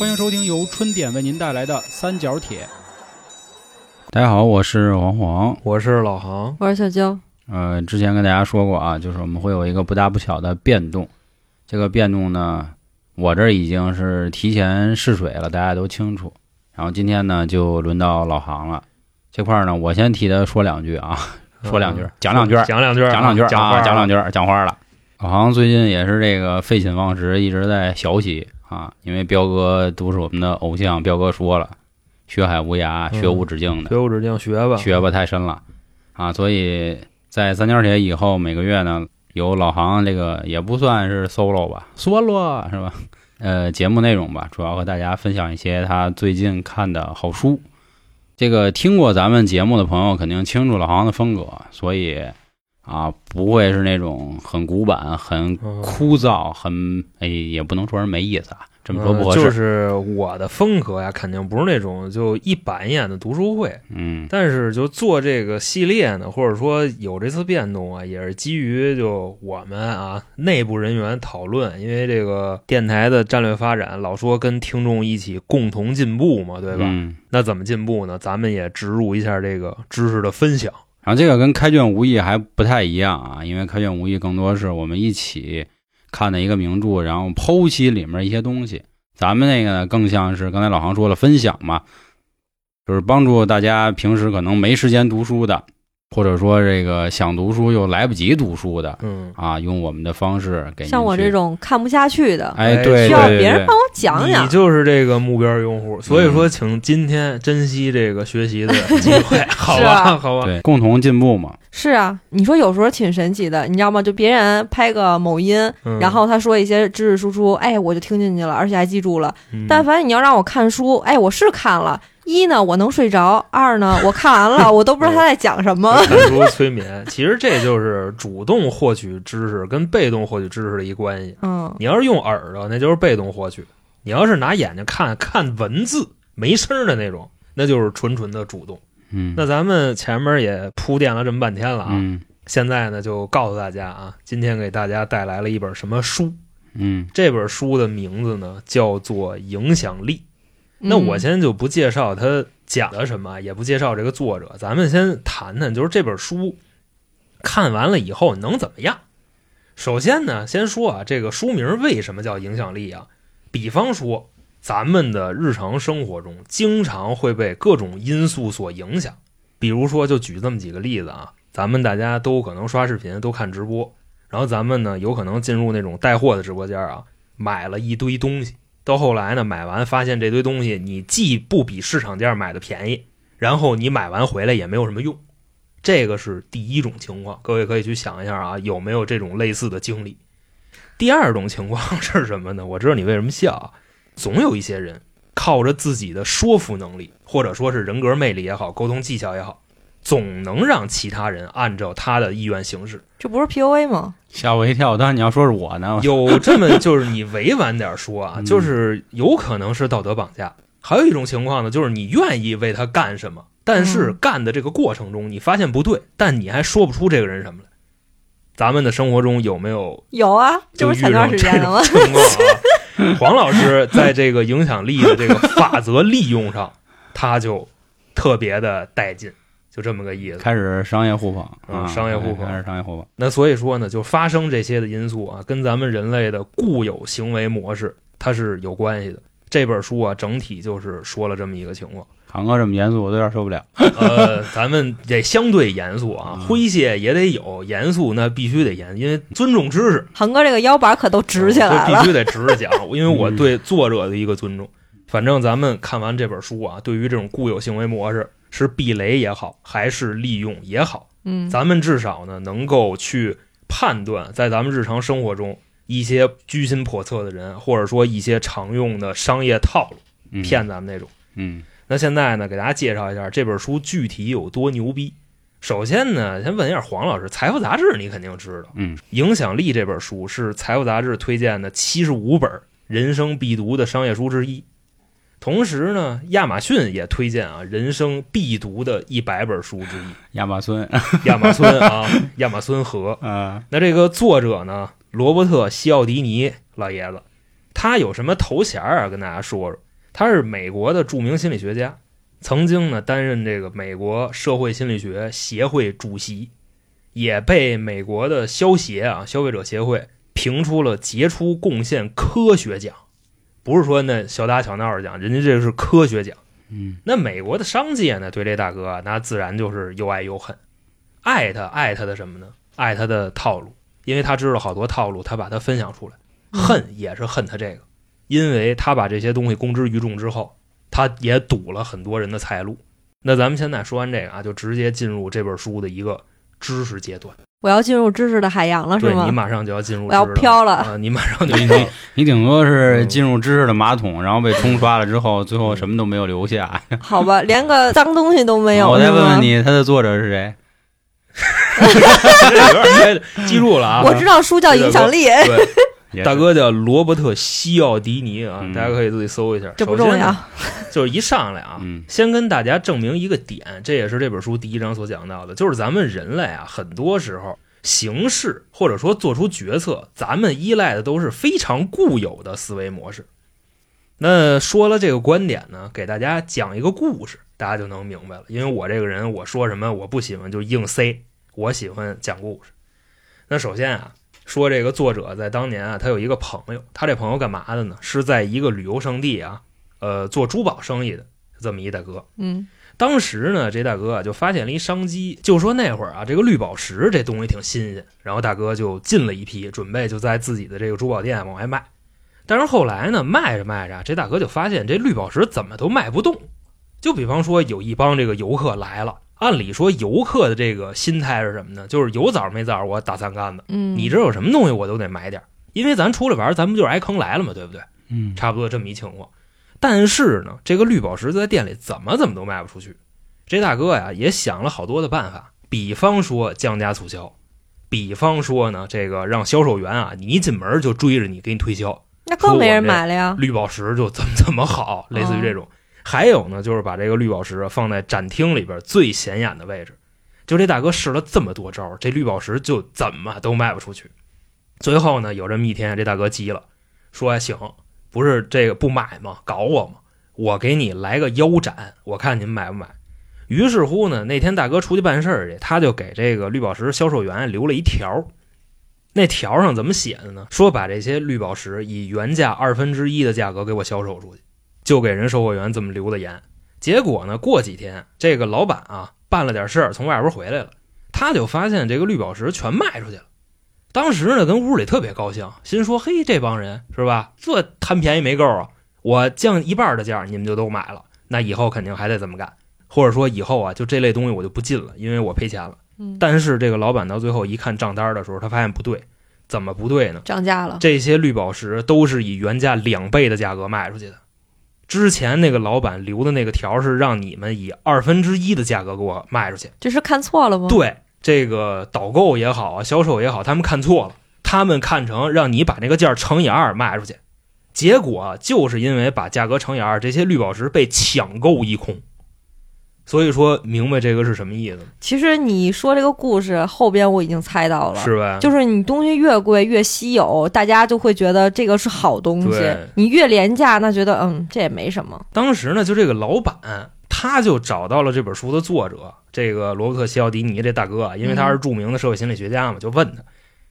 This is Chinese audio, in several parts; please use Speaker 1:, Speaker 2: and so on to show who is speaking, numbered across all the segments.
Speaker 1: 欢迎收听由春点为您带来的《三角铁》。
Speaker 2: 大家好，我是王黄，
Speaker 3: 我是老航。
Speaker 4: 我是小焦，
Speaker 2: 呃，之前跟大家说过啊，就是我们会有一个不大不小的变动。这个变动呢，我这儿已经是提前试水了，大家都清楚。然后今天呢，就轮到老航了。这块儿呢，我先替他说两句啊，说两句，讲两句，
Speaker 3: 讲两句，
Speaker 2: 讲两句啊，
Speaker 3: 讲话
Speaker 2: 讲两句，讲话了。老航最近也是这个废寝忘食，一直在学习啊，因为彪哥都是我们的偶像，彪哥说了，学海无涯，学无止境的。
Speaker 3: 学无止境，学吧，
Speaker 2: 学吧太深了啊，所以在三角铁以后每个月呢，有老航这个也不算是 solo 吧，solo 是吧？呃，节目内容吧，主要和大家分享一些他最近看的好书。这个听过咱们节目的朋友肯定清楚老航的风格，所以啊，不会是那种很古板、很
Speaker 3: 嗯
Speaker 2: 枯燥、很哎，也不能说是没意思啊，这么说不合适。
Speaker 3: 嗯就是我的风格呀，肯定不是那种就一板一眼的读书会。
Speaker 2: 嗯
Speaker 3: 但是就做这个系列呢，或者说有这次变动啊，也是基于就我们啊内部人员讨论，因为这个电台的战略发展老说跟听众一起共同进步嘛，对吧？
Speaker 2: 嗯
Speaker 3: 那怎么进步呢？咱们也植入一下这个知识的分享。
Speaker 2: 然后这个跟开卷无益还不太一样啊，因为开卷无益更多是我们一起看的一个名著，然后剖析里面一些东西。咱们那个呢，更像是刚才老航说了分享嘛，就是帮助大家平时可能没时间读书的，或者说这个想读书又来不及读书的
Speaker 3: 嗯，
Speaker 2: 啊，用我们的方式给
Speaker 4: 像我这种看不下去的，
Speaker 2: 哎，
Speaker 3: 哎
Speaker 2: 对
Speaker 4: 需要别人帮我讲讲你。
Speaker 3: 就是这个目标用户，所以说，
Speaker 2: 嗯
Speaker 3: 请今天珍惜这个学习的机会，好吧，
Speaker 4: 啊
Speaker 3: 好吧。
Speaker 2: 对，共同进步嘛。
Speaker 4: 是啊，你说有时候挺神奇的，你知道吗？就别人拍个某音，
Speaker 3: 嗯
Speaker 4: 然后他说一些知识输出，哎，我就听进去了，而且还记住了。
Speaker 3: 嗯
Speaker 4: 但凡你要让我看书，哎，我是看了。一呢，我能睡着；二呢，我看完了，我都不知道他在讲什么。
Speaker 3: 看书催眠，其实这就是主动获取知识跟被动获取知识的一关系。
Speaker 4: 嗯，
Speaker 3: 你要是用耳朵，那就是被动获取；你要是拿眼睛看看文字没声儿的那种，那就是纯纯的主动。
Speaker 2: 嗯，
Speaker 3: 那咱们前面也铺垫了这么半天了啊，
Speaker 2: 嗯
Speaker 3: 现在呢就告诉大家啊，今天给大家带来了一本什么书？
Speaker 2: 嗯
Speaker 3: 这本书的名字呢叫做《影响力》。那
Speaker 4: 嗯
Speaker 3: 我先就不介绍它讲的什么，也不介绍这个作者，咱们先谈谈，就是这本书看完了以后能怎么样？首先呢，先说啊，这个书名为什么叫影响力啊？比方说，咱们的日常生活中经常会被各种因素所影响，比如说，就举这么几个例子啊，咱们大家都可能刷视频，都看直播，然后咱们呢有可能进入那种带货的直播间啊，买了一堆东西。到后来呢，买完发现这堆东西你既不比市场价买的便宜，然后你买完回来也没有什么用，这个是第一种情况。各位可以去想一下啊，有没有这种类似的经历？第二种情况是什么呢？我知道你为什么笑，总有一些人靠着自己的说服能力，或者说是人格魅力也好，沟通技巧也好，总能让其他人按照他的意愿行事。
Speaker 4: 这不是 PUA 吗？
Speaker 2: 吓我一跳，当然你要说是我呢，
Speaker 3: 有这么就是你委婉点说啊，
Speaker 2: 嗯
Speaker 3: 就是有可能是道德绑架。还有一种情况呢，就是你愿意为他干什么，但是
Speaker 4: 嗯
Speaker 3: 干的这个过程中你发现不对，但你还说不出这个人什么来。咱们的生活中有没有
Speaker 4: 有啊，这
Speaker 3: 就遇
Speaker 4: 不是前段
Speaker 3: 上这种
Speaker 4: 时间的吗？
Speaker 3: 情况啊？黄老师在这个影响力的这个法则利用上，他就特别的带劲，就这么个意思。
Speaker 2: 开始商业互捧
Speaker 3: 嗯
Speaker 2: 啊，
Speaker 3: 商业互捧
Speaker 2: 开始商业互捧。
Speaker 3: 那所以说呢，就发生这些的因素啊，跟咱们人类的固有行为模式它是有关系的。这本书啊，整体就是说了这么一个情况。
Speaker 2: 航哥这么严肃，我都有点受不了。
Speaker 3: 呃，咱们得相对严肃啊，
Speaker 2: 嗯
Speaker 3: 诙谐也得有，严肃那必须得严，因为尊重知识，
Speaker 4: 恒哥这个腰板可都直起来了。
Speaker 3: 这必须得直着讲，因为我对作者的一个尊重。反正咱们看完这本书啊，对于这种固有行为模式是避雷也好，还是利用也好，
Speaker 4: 嗯，
Speaker 3: 咱们至少呢能够去判断，在咱们日常生活中一些居心叵测的人，或者说一些常用的商业套路
Speaker 2: 嗯
Speaker 3: 骗咱们那种。
Speaker 2: 嗯
Speaker 3: 那现在呢，给大家介绍一下这本书具体有多牛逼。首先呢，先问一下黄老师，《财富》杂志你肯定知道，
Speaker 2: 嗯《
Speaker 3: 影响力》这本书是《财富》杂志推荐的七十五本人生必读的商业书之一。同时呢，亚马逊也推荐啊人生必读的一百本书之一，
Speaker 2: 亚马孙
Speaker 3: 亚马孙啊，亚马孙河。
Speaker 2: 啊，
Speaker 3: 那这个作者呢，罗伯特·西奥迪尼老爷子，他有什么头衔啊？跟大家说说。他是美国的著名心理学家，曾经呢担任这个美国社会心理学协会主席，也被美国的消协啊消费者协会评出了杰出贡献科学奖，不是说那小打小闹的讲，人家这个是科学奖。
Speaker 2: 嗯
Speaker 3: 那美国的商界呢，对这大哥啊，那自然就是又爱又恨。爱他爱他的什么呢？爱他的套路，因为他知道好多套路，他把它分享出来。恨也是恨他这个，因为他把这些东西公之于众之后，他也堵了很多人的财路。那咱们现在说完这个啊，就直接进入这本书的一个知识阶段。
Speaker 4: 我要进入知识的海洋了，是
Speaker 3: 吗你？马上就要进入
Speaker 4: 我要飘了
Speaker 3: 啊！你马上就
Speaker 2: 你
Speaker 3: 要
Speaker 2: 你顶多是进入知识的马桶，然后被冲刷了之后，最后什么都没有留下。
Speaker 4: 好吧，连个脏东西都没有。
Speaker 2: 我再问问，你，它的作者是谁？
Speaker 3: 有点儿记住了啊！
Speaker 4: 我知道书叫《影响力》，
Speaker 3: 大哥叫罗伯特·西奥迪尼啊，
Speaker 2: 嗯
Speaker 3: 大家可以自己搜一下。
Speaker 4: 这不重要
Speaker 3: 首先呢。就是一上来啊，
Speaker 2: 嗯
Speaker 3: 先跟大家证明一个点，这也是这本书第一章所讲到的，就是咱们人类啊，很多时候行事或者说做出决策，咱们依赖的都是非常固有的思维模式。那说了这个观点呢，给大家讲一个故事，大家就能明白了。因为我这个人，我说什么我不喜欢就硬塞，我喜欢讲故事。那首先啊，说这个作者在当年啊，他有一个朋友，他这朋友干嘛的呢？是在一个旅游胜地啊，呃，做珠宝生意的这么一大哥。
Speaker 4: 嗯
Speaker 3: 当时呢，这大哥啊就发现了一商机，就说那会儿啊，这个绿宝石这东西挺新鲜，然后大哥就进了一批，准备就在自己的这个珠宝店往外卖。但是后来呢，卖着卖着，这大哥就发现这绿宝石怎么都卖不动。就比方说，有一帮这个游客来了，按理说游客的这个心态是什么呢？就是有枣没枣，我打三竿子。
Speaker 4: 嗯，
Speaker 3: 你这有什么东西我都得买点，因为咱出来玩，咱不就是挨坑来了嘛，对不对？
Speaker 2: 嗯
Speaker 3: 差不多这么一情况。但是呢，这个绿宝石在店里怎么怎么都卖不出去。这大哥呀也想了好多的办法，比方说降价促销，比方说呢，这个让销售员啊，你一进门就追着你给你推销，
Speaker 4: 那更没人买了呀。
Speaker 3: 绿宝石就怎么怎么好，类似于这种。还有呢，就是把这个绿宝石放在展厅里边最显眼的位置。就这大哥试了这么多招，这绿宝石就怎么都卖不出去。最后呢，有这么一天，这大哥急了，说：“行，不是这个不买吗？搞我吗？我给你来个腰斩，我看你买不买。”于是乎呢，那天大哥出去办事去，他就给这个绿宝石销售员留了一条。那条上怎么写的呢？说把这些绿宝石以原价二分之一的价格给我销售出去，就给人售货员这么留的言。结果呢，过几天这个老板啊办了点事儿，从外边回来了，他就发现这个绿宝石全卖出去了。当时呢，跟屋里特别高兴，心说：“嘿，这帮人是吧？这贪便宜没够啊！我降一半的价，你们就都买了，那以后肯定还得这么干。或者说以后啊，就这类东西我就不进了，因为我赔钱了。
Speaker 4: 嗯，
Speaker 3: 但是这个老板到最后一看账单的时候，他发现不对，怎么不对呢？
Speaker 4: 涨价了。
Speaker 3: 这些绿宝石都是以原价两倍的价格卖出去的。之前那个老板留的那个条是让你们以二分之一的价格给我卖出去。
Speaker 4: 这是看错了吗？，
Speaker 3: 对，这个导购也好啊，销售也好，他们看错了，他们看成让你把那个价乘以二卖出去，结果就是因为把价格乘以二，这些绿宝石被抢购一空。所以说，明白这个是什么意思？
Speaker 4: 其实你说这个故事后边我已经猜到了，
Speaker 3: 是吧？
Speaker 4: 就是你东西越贵越稀有，大家就会觉得这个是好东西；你越廉价，那觉得嗯这也没什么。
Speaker 3: 当时呢，就这个老板，他就找到了这本书的作者，这个罗伯特·西奥迪尼这大哥啊，因为他是著名的社会心理学家嘛，就问他，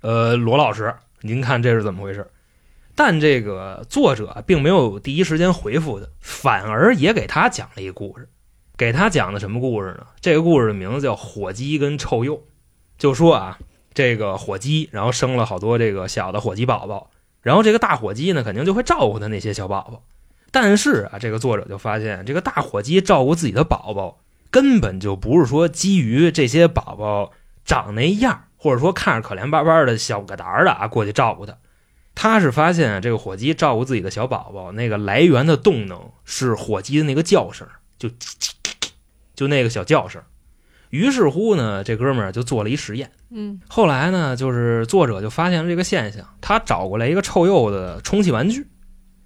Speaker 3: 呃，罗老师，您看这是怎么回事？但这个作者并没有第一时间回复他，反而也给他讲了一个故事。给他讲的什么故事呢？这个故事的名字叫《火鸡跟臭鼬》，就说啊，这个火鸡，然后生了好多这个小的火鸡宝宝，然后这个大火鸡呢，肯定就会照顾他那些小宝宝。但是啊，这个作者就发现，这个大火鸡照顾自己的宝宝，根本就不是说基于这些宝宝长那样，或者说看着可怜巴巴的小个胆儿的啊过去照顾他。他是发现这个火鸡照顾自己的小宝宝，那个来源的动能是火鸡的那个叫声，就就那个小叫声。于是乎呢，这哥们儿就做了一实验。
Speaker 4: 嗯，
Speaker 3: 后来呢，就是作者就发现了这个现象，他找过来一个臭鼬的充气玩具，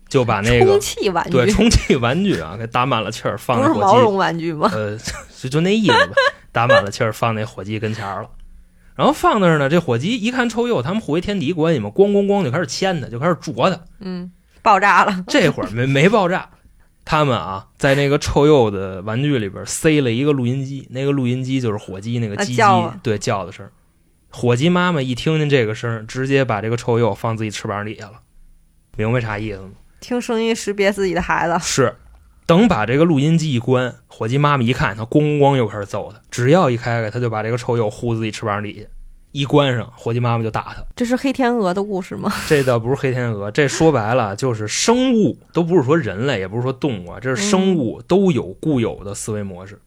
Speaker 3: 就把那个
Speaker 4: 充
Speaker 3: 个
Speaker 4: 气玩具
Speaker 3: 对充气玩具啊给打满了气儿，放
Speaker 4: 不
Speaker 3: 在火鸡，
Speaker 4: 是毛绒玩具吗？
Speaker 3: 呃，就就那意思吧，打满了气儿放那火鸡跟前儿了。然后放那儿呢，这火鸡一看臭鼬，他们互为天敌关系嘛，咣咣咣就开始牵它，就开始啄它。
Speaker 4: 嗯，爆炸了。
Speaker 3: 这会儿没没爆炸，他们啊，在那个臭鼬的玩具里边塞了一个录音机，那个录音机就是火鸡那个
Speaker 4: 啊
Speaker 3: 叽叽
Speaker 4: 叫
Speaker 3: 对叫的声。火鸡妈妈一听见这个声，直接把这个臭鼬放自己翅膀底下了，明白啥意思吗？
Speaker 4: 听声音识别自己的孩子，
Speaker 3: 是，等把这个录音机一关，火鸡妈妈一看，它咣咣又开始揍它，只要一开开，它就把这个臭鼬护自己翅膀底下，一关上，伙计妈妈就打他。
Speaker 4: 这是黑天鹅的故事吗？
Speaker 3: 这倒不是黑天鹅，这说白了就是生物，都不是说人类，也不是说动物啊，这是生物都有固有的思维模式。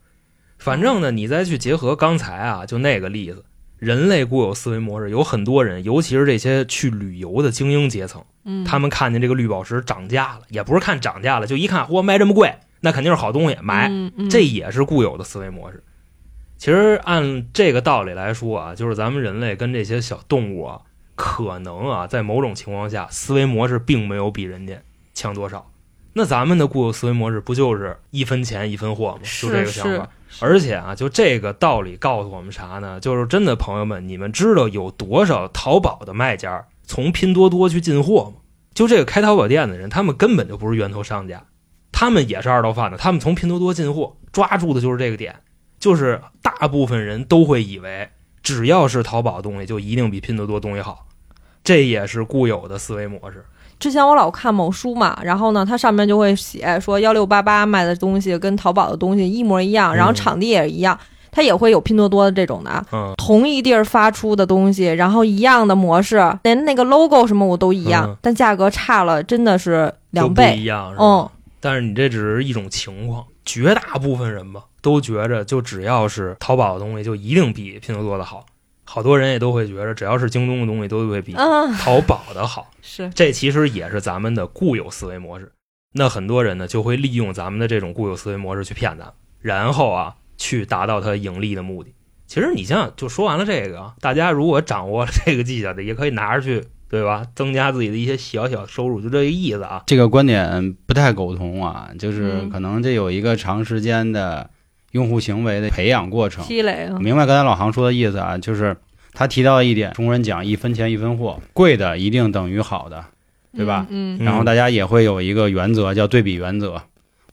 Speaker 3: 反正呢，你再去结合刚才啊，就那个例子，人类固有思维模式，有很多人，尤其是这些去旅游的精英阶层，
Speaker 4: 嗯，
Speaker 3: 他们看见这个绿宝石涨价了，也不是看涨价了，就一看，嚯，卖这么贵，那肯定是好东西，买。这也是固有的思维模式。其实按这个道理来说啊，就是咱们人类跟这些小动物啊，可能啊，在某种情况下，思维模式并没有比人家强多少。那咱们的固有思维模式不就是一分钱一分货吗？就这个想法。而且啊，就这个道理告诉我们啥呢？就是真的朋友们，你们知道有多少淘宝的卖家从拼多多去进货吗？就这个开淘宝店的人，他们根本就不是源头商家，他们也是二道贩子，他们从拼多多进货，抓住的就是这个点。就是大部分人都会以为，只要是淘宝东西，就一定比拼多多东西好，这也是固有的思维模式。
Speaker 4: 之前我老看某书嘛，然后呢，它上面就会写说幺六八八卖的东西跟淘宝的东西一模一样，然后
Speaker 3: 嗯
Speaker 4: 场地也一样，它也会有拼多多的这种的啊。
Speaker 3: 嗯，
Speaker 4: 同一地儿发出的东西，然后一样的模式，连那个 logo 什么我都一样，
Speaker 3: 嗯
Speaker 4: 但价格差了，真的是两倍。
Speaker 3: 一样，
Speaker 4: 嗯，
Speaker 3: 但是你这只是一种情况，绝大部分人吧都觉着，就只要是淘宝的东西，就一定比拼多多的好。好多人也都会觉着，只要是京东的东西，都会比
Speaker 4: 嗯，
Speaker 3: 淘宝的好。
Speaker 4: 是
Speaker 3: 这其实也是咱们的固有思维模式。那很多人呢，就会利用咱们的这种固有思维模式去骗咱，然后啊，去达到他盈利的目的。其实你想想，就说完了这个啊，大家如果掌握了这个技巧的，也可以拿着去，对吧？增加自己的一些小小收入，就这个意思啊。
Speaker 2: 这个观点不太苟同啊，就是
Speaker 4: 嗯
Speaker 2: 可能这有一个长时间的用户行为的培养过程。
Speaker 4: 积累啊
Speaker 2: 我。明白刚才老航说的意思啊，就是他提到一点，中国人讲一分钱一分货，贵的一定等于好的，对吧
Speaker 4: 嗯，
Speaker 3: 嗯
Speaker 2: 然后大家也会有一个原则叫对比原则。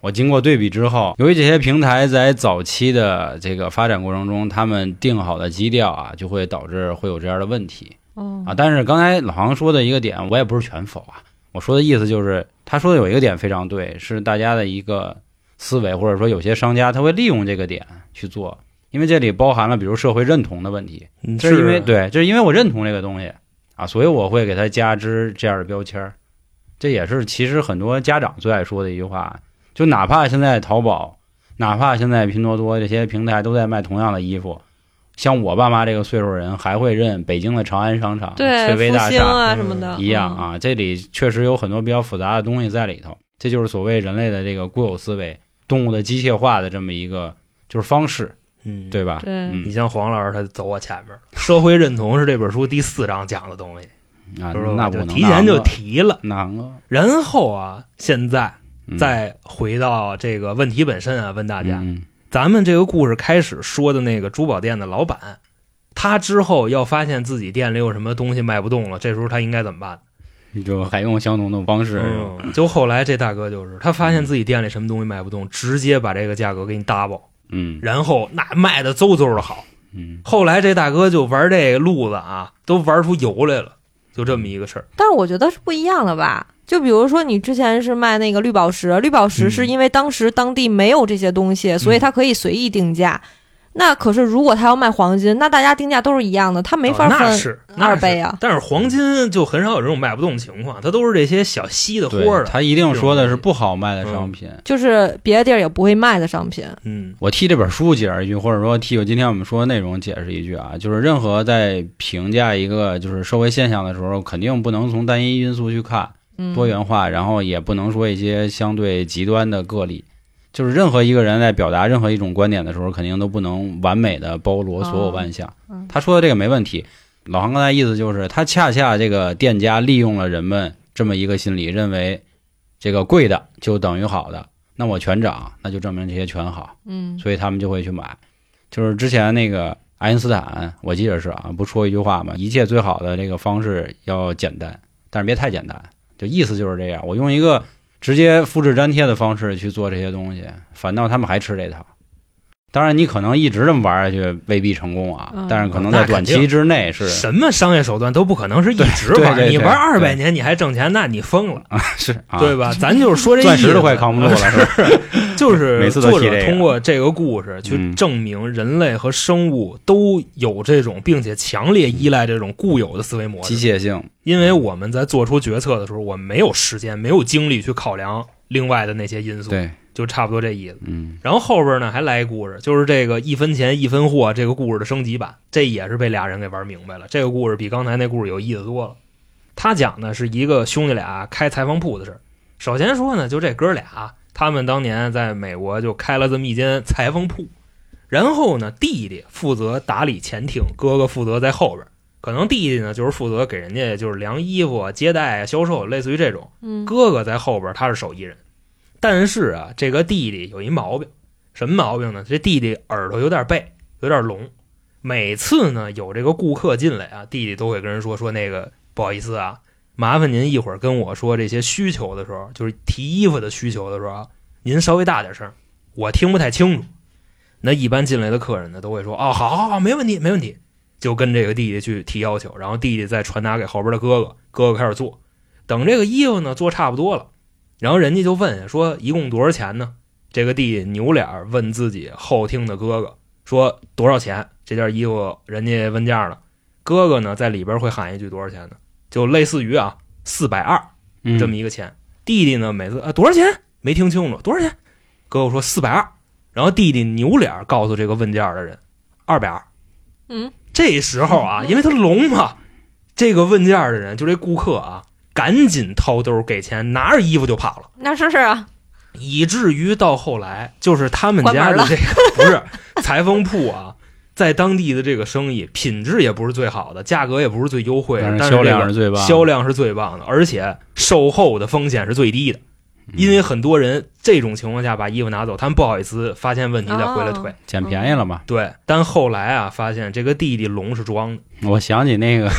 Speaker 2: 我经过对比之后，由于这些平台在早期的这个发展过程中，他们定好的基调啊，就会导致会有这样的问题
Speaker 4: 哦
Speaker 2: 啊。但是刚才老航说的一个点，我也不是全否啊。我说的意思就是，他说的有一个点非常对，是大家的一个思维，或者说有些商家他会利用这个点去做，因为这里包含了比如社会认同的问题。
Speaker 3: 嗯
Speaker 2: 这是因为对，这是因为我认同这个东西啊，所以我会给他加之这样的标签儿。这也是其实很多家长最爱说的一句话，就哪怕现在淘宝，哪怕现在拼多多这些平台都在卖同样的衣服，像我爸妈这个岁数人还会认北京的长安商场、
Speaker 4: 对，
Speaker 2: 翠微大厦
Speaker 4: 啊什么的
Speaker 2: 一样。啊，这里确实有很多比较复杂的东西在里头。这就是所谓人类的这个固有思维、动物的机械化的这么一个就是方式，
Speaker 3: 嗯，
Speaker 2: 对吧？
Speaker 4: 对
Speaker 2: 嗯
Speaker 3: 你像黄老师，他走我前面。社会认同是这本书第四章讲的东西，
Speaker 2: 那不能
Speaker 3: 提前就提了。
Speaker 2: 那个
Speaker 3: 然后啊，现在
Speaker 2: 嗯
Speaker 3: 再回到这个问题本身啊，问大家，
Speaker 2: 嗯
Speaker 3: 咱们这个故事开始说的那个珠宝店的老板，他之后要发现自己店里有什么东西卖不动了，这时候他应该怎么办？
Speaker 2: 你就还用相同的方式，
Speaker 3: 嗯，就后来这大哥就是他发现自己店里什么东西卖不动，直接把这个价格给你 double，
Speaker 2: 嗯
Speaker 3: 然后那卖的嗖嗖的好。
Speaker 2: 嗯
Speaker 3: 后来这大哥就玩这个路子啊，都玩出油来了，就这么一个事儿。
Speaker 4: 但是我觉得是不一样的吧。就比如说你之前是卖那个绿宝石，绿宝石是因为当时当地没有这些东西，所以它可以随意定价。那可是如果他要卖黄金，那大家定价都是一样的，他没法
Speaker 3: 啊那
Speaker 4: 分
Speaker 3: 是那是
Speaker 4: 二倍啊。
Speaker 3: 但是黄金就很少有这种卖不动情况，它都是这些小稀的
Speaker 2: 对
Speaker 3: 货的。
Speaker 2: 他一定说的是不好卖的商品。
Speaker 4: 就是别的地儿也不会卖的商品。
Speaker 3: 嗯
Speaker 2: 我替这本书解释一句，或者说替我今天我们说的内容解释一句啊，就是任何在评价一个就是社会现象的时候，肯定不能从单一因素去看，
Speaker 4: 嗯，
Speaker 2: 多元化，然后也不能说一些相对极端的个例。就是任何一个人在表达任何一种观点的时候，肯定都不能完美的包罗所有万象。
Speaker 4: 嗯
Speaker 2: 他说的这个没问题。老韩刚才意思就是，他恰恰这个店家利用了人们这么一个心理，认为这个贵的就等于好的，那我全涨，那就证明这些全好，
Speaker 4: 嗯
Speaker 2: 所以他们就会去买。就是之前那个爱因斯坦，我记得是啊，不说一句话嘛，一切最好的这个方式要简单，但是别太简单，就意思就是这样。我用一个直接复制粘贴的方式去做这些东西，反倒他们还吃这套。当然，你可能一直这么玩下去未必成功啊，
Speaker 4: 嗯。
Speaker 2: 但是可能在短期之内是
Speaker 3: 什么商业手段都不可能是一直玩，你玩二百年你还挣钱，那你疯了，
Speaker 2: 是啊，
Speaker 3: 对吧？咱就是说这
Speaker 2: 钻石都快扛不住了，是吧？
Speaker 3: 就是 作者通过这个故事去
Speaker 2: 嗯。
Speaker 3: 证明人类和生物都有这种，并且强烈依赖这种固有的思维模式。
Speaker 2: 机
Speaker 3: 式。
Speaker 2: 械性，
Speaker 3: 因为我们在做出决策的时候，我们没有时间、没有精力去考量另外的那些因素，
Speaker 2: 对，
Speaker 3: 就差不多这意思。
Speaker 2: 嗯，
Speaker 3: 然后后边呢还来一故事，就是这个一分钱一分货这个故事的升级版，这也是被俩人给玩明白了。这个故事比刚才那故事有意思多了。他讲的是一个兄弟俩开裁缝铺的事儿。首先说呢，就这哥俩，他们当年在美国就开了这么一间裁缝铺，然后呢，弟弟负责打理前厅，哥哥负责在后边。可能弟弟呢就是负责给人家就是量衣服、接待、销售，类似于这种。
Speaker 4: 嗯
Speaker 3: 哥哥在后边，他是手艺人。但是啊，这个弟弟有一毛病，什么毛病呢？这弟弟耳朵有点背，有点聋。每次呢有这个顾客进来啊，弟弟都会跟人说说那个不好意思啊，麻烦您一会儿跟我说这些需求的时候，就是提衣服的需求的时候，您稍微大点声，我听不太清楚。那一般进来的客人呢都会说哦，好好好，没问题没问题，就跟这个弟弟去提要求，然后弟弟再传达给后边的哥哥，哥哥开始做。等这个衣服呢做差不多了。然后人家就问说一共多少钱呢？这个弟弟扭脸问自己后厅的哥哥说多少钱？这件衣服人家问价了，哥哥呢在里边会喊一句多少钱呢？就类似于啊四百二
Speaker 2: 嗯
Speaker 3: 这么一个钱。弟弟呢每次啊多少钱没听清楚多少钱？哥哥说四百二，然后弟弟扭脸告诉这个问价的人二百二。
Speaker 4: 嗯，
Speaker 3: 这时候啊，因为他聋嘛，这个问价的人就这顾客啊，赶紧掏兜给钱，拿着衣服就跑了。
Speaker 4: 那是是啊，
Speaker 3: 以至于到后来，就是他们家的这个不是裁缝铺啊，在当地的这个生意品质也不是最好的，价格也不是最优惠，但是
Speaker 2: 销量是最棒，
Speaker 3: 销量是最棒的，而且售后的风险是最低的。
Speaker 2: 嗯
Speaker 3: 因为很多人这种情况下把衣服拿走，他们不好意思发现问题再回来退。
Speaker 4: 哦
Speaker 2: 捡便宜了嘛。
Speaker 3: 对，但后来啊，发现这个弟弟龙是装的，
Speaker 2: 我想起那个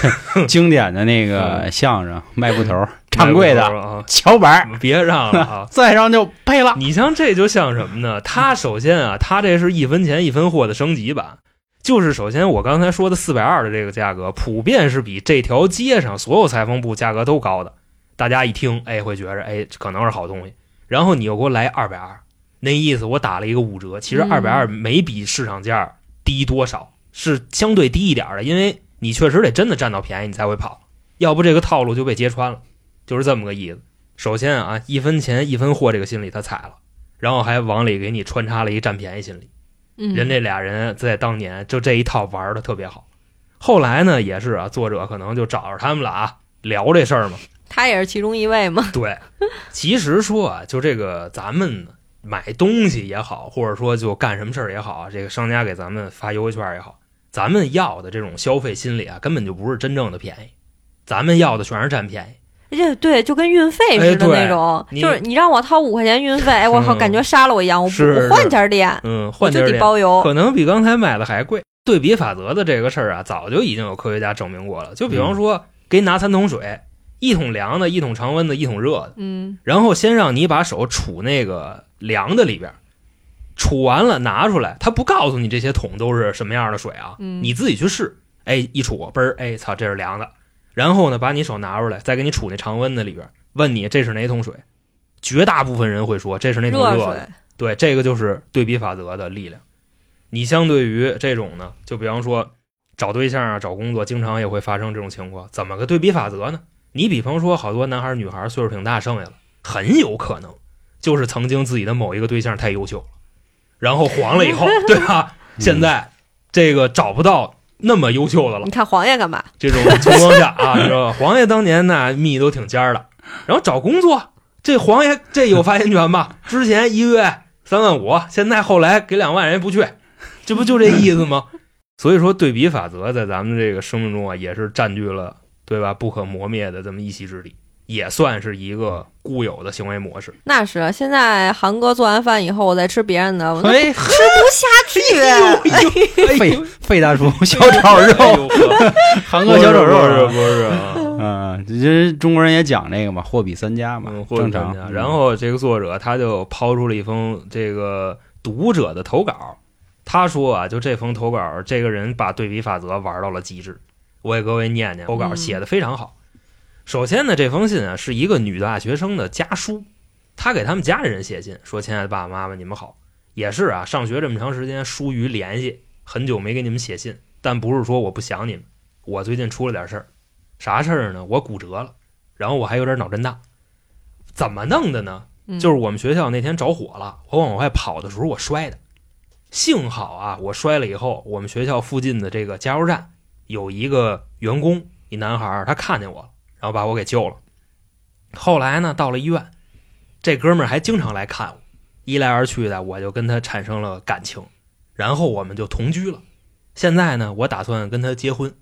Speaker 2: 经典的那个 相声，卖布头掌柜 的
Speaker 3: 啊，
Speaker 2: 桥板儿，
Speaker 3: 别让了啊！
Speaker 2: 再让就赔了。
Speaker 3: 你像这就像什么呢？他首先啊，他这是一分钱一分货的升级版，就是首先我刚才说的四百二的这个价格，普遍是比这条街上所有裁缝铺价格都高的。大家一听，哎，会觉着哎，可能是好东西。然后你又给我来二百二，那意思我打了一个五折。其实
Speaker 4: 嗯
Speaker 3: 二百二没比市场价低多少，是相对低一点的，因为你确实得真的占到便宜，你才会跑，要不这个套路就被揭穿了，就是这么个意思。首先啊，一分钱一分货这个心理他踩了，然后还往里给你穿插了一占便宜心理。
Speaker 4: 嗯，
Speaker 3: 人这俩人在当年就这一套玩的特别好。后来呢，也是啊，作者可能就找着他们了啊，聊这事儿嘛。
Speaker 4: 他也是其中一位嘛。
Speaker 3: 对，其实说啊，就这个咱们买东西也好，或者说就干什么事儿也好啊，这个商家给咱们发优惠券也好，咱们要的这种消费心理啊，根本就不是真正的便宜，咱们要的全是占便宜。
Speaker 4: 这对，就跟运费似的那种，
Speaker 3: 你
Speaker 4: 就是你让我掏五块钱运费，哎，我靠，
Speaker 3: 嗯
Speaker 4: 感觉杀了我一样。我我换家店，
Speaker 3: 嗯，
Speaker 4: 我就得包邮。
Speaker 3: 可能比刚才买的还贵。对比法则的这个事儿啊，早就已经有科学家证明过了。就比方说，给你拿三桶水，一桶凉的，一桶常温的，一桶热的，
Speaker 4: 嗯
Speaker 3: 然后先让你把手杵那个凉的里边，杵完了拿出来，他不告诉你这些桶都是什么样的水啊，
Speaker 4: 嗯
Speaker 3: 你自己去试。哎，一杵，嘣儿，哎，操，这是凉的。然后呢，把你手拿出来，再给你杵那常温的里边，问你这是哪桶水。绝大部分人会说这是那桶
Speaker 4: 热
Speaker 3: 热的。
Speaker 4: 水，
Speaker 3: 对，这个就是对比法则的力量。你相对于这种呢，就比方说找对象啊、找工作，经常也会发生这种情况。怎么个对比法则呢？你比方说，好多男孩儿女孩儿岁数挺大剩下来了，很有可能就是曾经自己的某一个对象太优秀了，然后黄了以后，对吧？现在这个找不到那么优秀的了
Speaker 4: 你，看黄爷干嘛？
Speaker 3: 这种情况下啊，你知道吧？黄爷当年那蜜都挺尖儿的，然后找工作，这黄爷这有发言权吧？之前一个月三万五，现在后来给两万，人家不去，这不就这意思吗？所以说，对比法则在咱们这个生命中啊，也是占据了对吧不可磨灭的这么一席之地，也算是一个固有的行为模式。
Speaker 4: 那是现在韩哥做完饭以后，我再吃别人的，我那
Speaker 2: 哎，
Speaker 4: 吃不下去。
Speaker 2: 费费大叔小炒
Speaker 3: 哎
Speaker 2: 肉，韩哥小炒肉
Speaker 3: 不是不是啊，
Speaker 2: 嗯，其实中国人也讲这个嘛，货比三家嘛，正常。。
Speaker 3: 然后这个作者他就抛出了一封这个读者的投稿，他说啊，就这封投稿，这个人把对比法则玩到了极致。我给各位念念投稿，
Speaker 4: 嗯
Speaker 3: 写的非常好。首先呢，这封信啊是一个女大学生的家书，她给他们家里人写信说：“亲爱的爸爸妈妈，你们好。”也是啊，上学这么长时间疏于联系，很久没给你们写信，但不是说我不想你们，我最近出了点事儿，啥事儿呢？我骨折了，然后我还有点脑震荡，怎么弄的呢？
Speaker 4: 嗯
Speaker 3: 就是我们学校那天着火了，我往外跑的时候我摔的，幸好啊，我摔了以后，我们学校附近的这个加油站有一个员工，一男孩，他看见我了，然后把我给救了。后来呢，到了医院，这哥们儿还经常来看我，一来二去的，我就跟他产生了感情，然后我们就同居了。现在呢，我打算跟他结婚。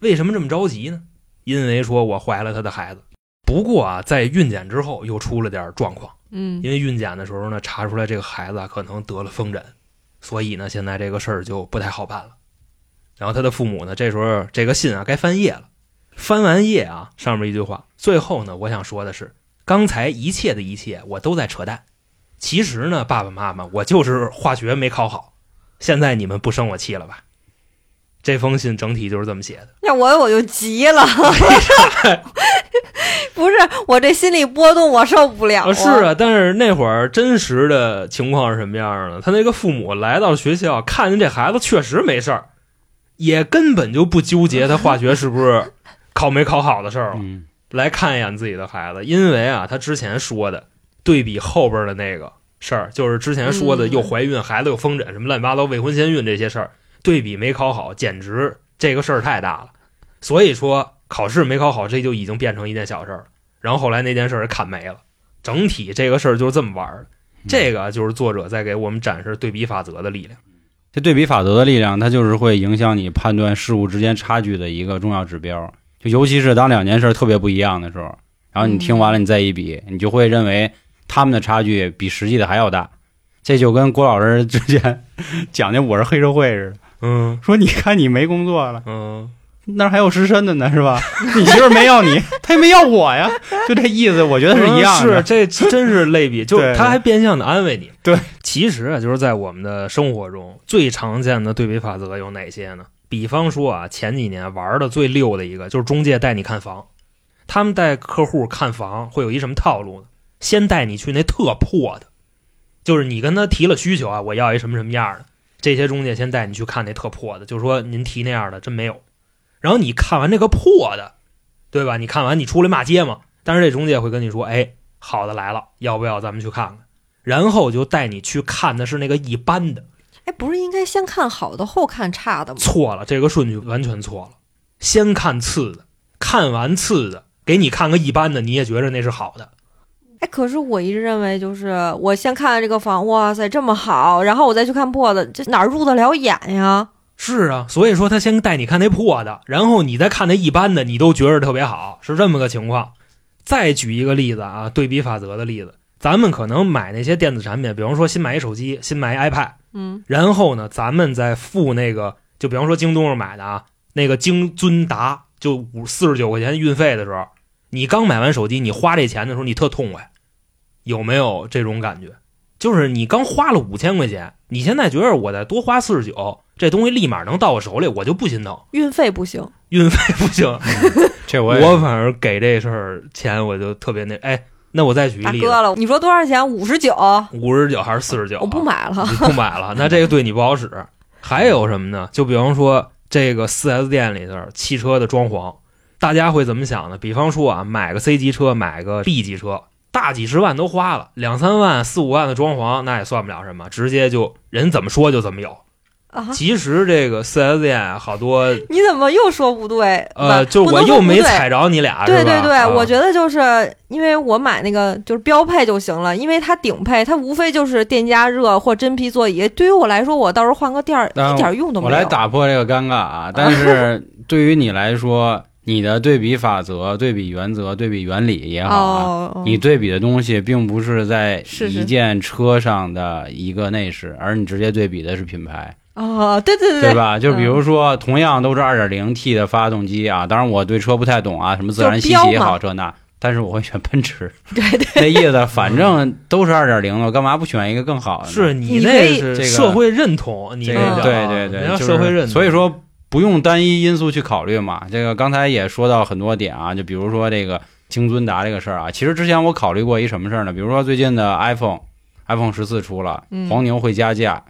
Speaker 3: 为什么这么着急呢？因为说我怀了他的孩子。不过啊，在孕检之后又出了点状况。
Speaker 4: 嗯
Speaker 3: 因为孕检的时候呢，查出来这个孩子啊可能得了风疹，所以呢，现在这个事儿就不太好办了。然后他的父母呢，这时候这个信啊该翻页了，翻完页啊，上面一句话，最后呢，我想说的是，刚才一切的一切我都在扯淡。其实呢，爸爸妈妈，我就是化学没考好，现在你们不生我气了吧？这封信整体就是这么写的。
Speaker 4: 那我我就急了，不是我这心理波动我受不了
Speaker 3: 啊，是，啊，但是那会儿真实的情况是什么样呢？他那个父母来到学校，看见这孩子确实没事儿，也根本就不纠结他化学是不是 考没考好的事儿了，
Speaker 2: 嗯，
Speaker 3: 来看一眼自己的孩子，因为啊，他之前说的对比后边的那个事儿，就是之前说的
Speaker 4: 嗯
Speaker 3: 又怀孕、孩子又风疹什么乱七八糟未婚先孕这些事儿，对比没考好，简直这个事儿太大了。所以说考试没考好，这就已经变成一件小事儿了。然后后来那件事儿砍没了，整体这个事儿就是这么玩儿的。这个就是作者在给我们展示对比法则的力量。
Speaker 2: 这对比法则的力量，它就是会影响你判断事物之间差距的一个重要指标。就尤其是当两件事特别不一样的时候，然后你听完了，你再一比，你就会认为他们的差距比实际的还要大。这就跟郭老师之前 讲的我是黑社会似的，
Speaker 3: 嗯
Speaker 2: 说你看你没工作了，
Speaker 3: 嗯，
Speaker 2: 那儿还有失身的呢，是吧？你媳妇没要你，她也没要我呀，就这意思，我觉得是一样的。
Speaker 3: 是这真是类比，就
Speaker 2: 对
Speaker 3: 他还变相的安慰你。
Speaker 2: 对，
Speaker 3: 其实啊，就是在我们的生活中最常见的对比法则有哪些呢？比方说啊，前几年玩的最溜的一个就是中介带你看房，他们带客户看房会有一什么套路呢？先带你去那特破的，就是你跟他提了需求啊，我要一什么什么样的，这些中介先带你去看那特破的，就是说您提那样的真没有。然后你看完这个破的，对吧？你看完你出来骂街嘛，但是这中介会跟你说，哎，好的来了，要不要咱们去看看？然后就带你去看的是那个一般的，
Speaker 4: 哎，不是应该先看好的后看差的吗？
Speaker 3: 错了，这个顺序完全错了。先看次的，看完次的，给你看个一般的，你也觉得那是好的。
Speaker 4: 哎，可是我一直认为，就是我先看这个房，哇塞，这么好，然后我再去看破的，这哪儿入得了眼呀？
Speaker 3: 是啊，所以说他先带你看那破的，然后你再看那一般的，你都觉着特别好，是这么个情况。再举一个例子啊，对比法则的例子，咱们可能买那些电子产品，比方说新买一手机，新买一 iPad，
Speaker 4: 嗯
Speaker 3: 然后呢，咱们再付那个，就比方说京东上买的啊，那个京尊达就五四十九块钱运费的时候，你刚买完手机，你花这钱的时候，你特痛快，有没有这种感觉？就是你刚花了五千块钱，你现在觉得我再多花四十九，这东西立马能到我手里，我就不心疼，
Speaker 4: 运费不行，
Speaker 3: 运费不行。
Speaker 2: 这我也
Speaker 3: 我反正给这事儿钱，我就特别那哎，那我再举一例子，
Speaker 4: 大哥了，你说多少钱？五十九，
Speaker 3: 五十九还是四十九？
Speaker 4: 我不买了。
Speaker 3: 你不买了，那这个对你不好使。还有什么呢？就比方说这个四 S 店里头汽车的装潢，大家会怎么想呢？比方说啊，买个 C 级车，买个 B 级车，大几十万都花了，两三万、四五万的装潢那也算不了什么，直接就人怎么说就怎么有。
Speaker 4: 啊！
Speaker 3: 其实这个四 S 店啊好多
Speaker 4: 你怎么又说不对？
Speaker 3: 呃，
Speaker 4: 不
Speaker 3: 就我又没。踩着你俩，
Speaker 4: 对对对，
Speaker 3: 啊
Speaker 4: 我觉得就是因为我买那个就是标配就行了，因为它顶配它无非就是电加热或真皮座椅。对于我来说，我到时候换个垫儿一点用都没有。
Speaker 2: 我来打破这个尴尬啊！但是 对于你来说，你的对比法则、对比原则、对比原理也好啊，
Speaker 4: 哦，
Speaker 2: 你对比的东西并不是在一件车上的一个内饰，而你直接对比的是品牌。
Speaker 4: 哦，对对对
Speaker 2: 对？吧？就比如说，同样都是二点零 T 的发动机啊，当然我对车不太懂啊，什么自然吸气也好，这那，但是我会选奔驰。
Speaker 4: 对对，
Speaker 2: 那意思，反正都是二点零的，我干嘛不选一个更好的？
Speaker 3: 是你那是
Speaker 2: 这个
Speaker 3: 社会认同，你
Speaker 2: 这个对对对，
Speaker 3: 社会认同，
Speaker 2: 所以说不用单一因素去考虑嘛。这个刚才也说到很多点啊，就比如说这个京尊达这个事儿啊，其实之前我考虑过一什么事儿呢？比如说最近的 iPhone，iPhone 十四出了，
Speaker 4: 嗯
Speaker 2: 黄牛会加价。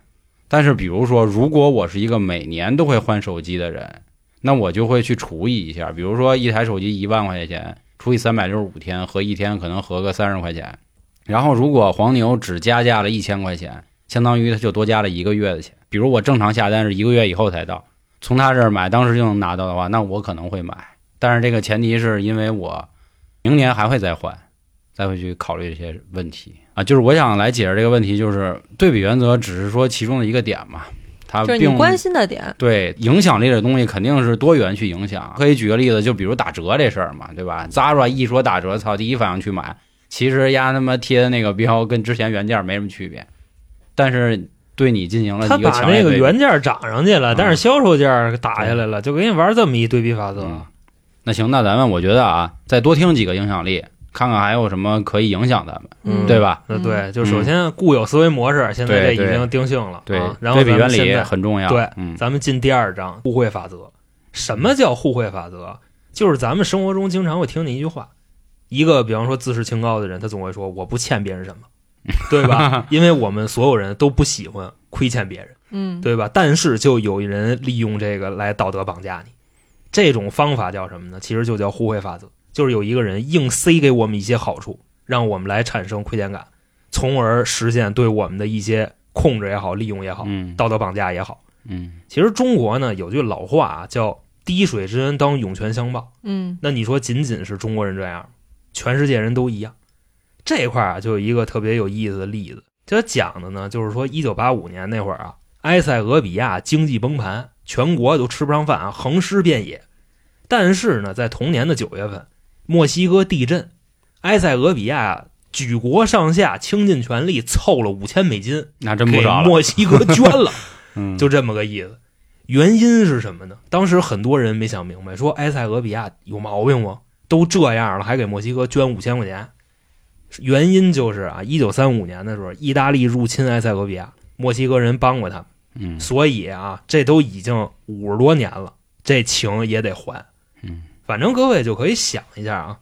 Speaker 2: 但是比如说，如果我是一个每年都会换手机的人，那我就会去除以一下，比如说一台手机一万块钱，除以三百六十五天，合一天可能合个三十块钱。然后如果黄牛只加价了一千块钱，相当于他就多加了一个月的钱。比如我正常下单是一个月以后才到，从他这儿买，当时就能拿到的话，那我可能会买。但是这个前提是因为我明年还会再换，再会去考虑这些问题啊。就是我想来解释这个问题，就是对比原则只是说其中的一个点嘛，它并
Speaker 4: 就是你关心的点，
Speaker 2: 对影响力的东西肯定是多元去影响。可以举个例子，就比如打折这事儿嘛，对吧？Zara 一说打折，操，第一反应去买，其实丫他妈贴的那个标跟之前原价没什么区别，但是对你进行了
Speaker 3: 他
Speaker 2: 一个
Speaker 3: 把那个
Speaker 2: 对比
Speaker 3: 原价涨上去了，
Speaker 2: 嗯
Speaker 3: 但是销售价打下来了，就给你玩这么一对比法则。
Speaker 2: 嗯那行，那咱们我觉得啊，再多听几个影响力，看看还有什么可以影响咱们，
Speaker 3: 嗯
Speaker 2: 对吧？
Speaker 3: 那对，就首先固有思维模式，现在这
Speaker 2: 对
Speaker 3: 已经定性了。
Speaker 2: 对，
Speaker 3: 啊然后
Speaker 2: 对比原理
Speaker 3: 咱们现在
Speaker 2: 很重要。
Speaker 3: 对
Speaker 2: 嗯
Speaker 3: 咱们进第二章互惠法则。什么叫互惠法则？就是咱们生活中经常会听见一句话，一个比方说自视清高的人，他总会说我不欠别人什么，对吧？因为我们所有人都不喜欢亏欠别人，
Speaker 4: 嗯，
Speaker 3: 对吧？但是就有人利用这个来道德绑架你，这种方法叫什么呢？其实就叫互惠法则，就是有一个人硬塞给我们一些好处，让我们来产生亏欠感，从而实现对我们的一些控制也好、利用也好、
Speaker 2: 嗯
Speaker 3: 道德绑架也好。
Speaker 2: 嗯
Speaker 3: 其实中国呢有句老话啊，叫“滴水之恩当涌泉相报
Speaker 4: 嗯”。
Speaker 3: 那你说仅仅是中国人这样，全世界人都一样？这块儿啊，就有一个特别有意思的例子，这讲的呢，就是说一九八五年那会儿啊，埃塞俄比亚经济崩盘，全国都吃不上饭啊，横尸遍野。但是呢，在同年的九月份，墨西哥地震，埃塞俄比亚举国上下倾尽全力凑了五千美金，
Speaker 2: 那真不少了。
Speaker 3: 墨西哥捐了。
Speaker 2: 嗯，
Speaker 3: 就这么个意思。原因是什么呢？当时很多人没想明白，说埃塞俄比亚有毛病吗？都这样了，还给墨西哥捐五千块钱。原因就是啊，一九三五年的时候，意大利入侵埃塞俄比亚，墨西哥人帮过他们，
Speaker 2: 嗯
Speaker 3: 所以啊，这都已经五十多年了，这情也得还。
Speaker 2: 嗯，
Speaker 3: 反正各位就可以想一下啊，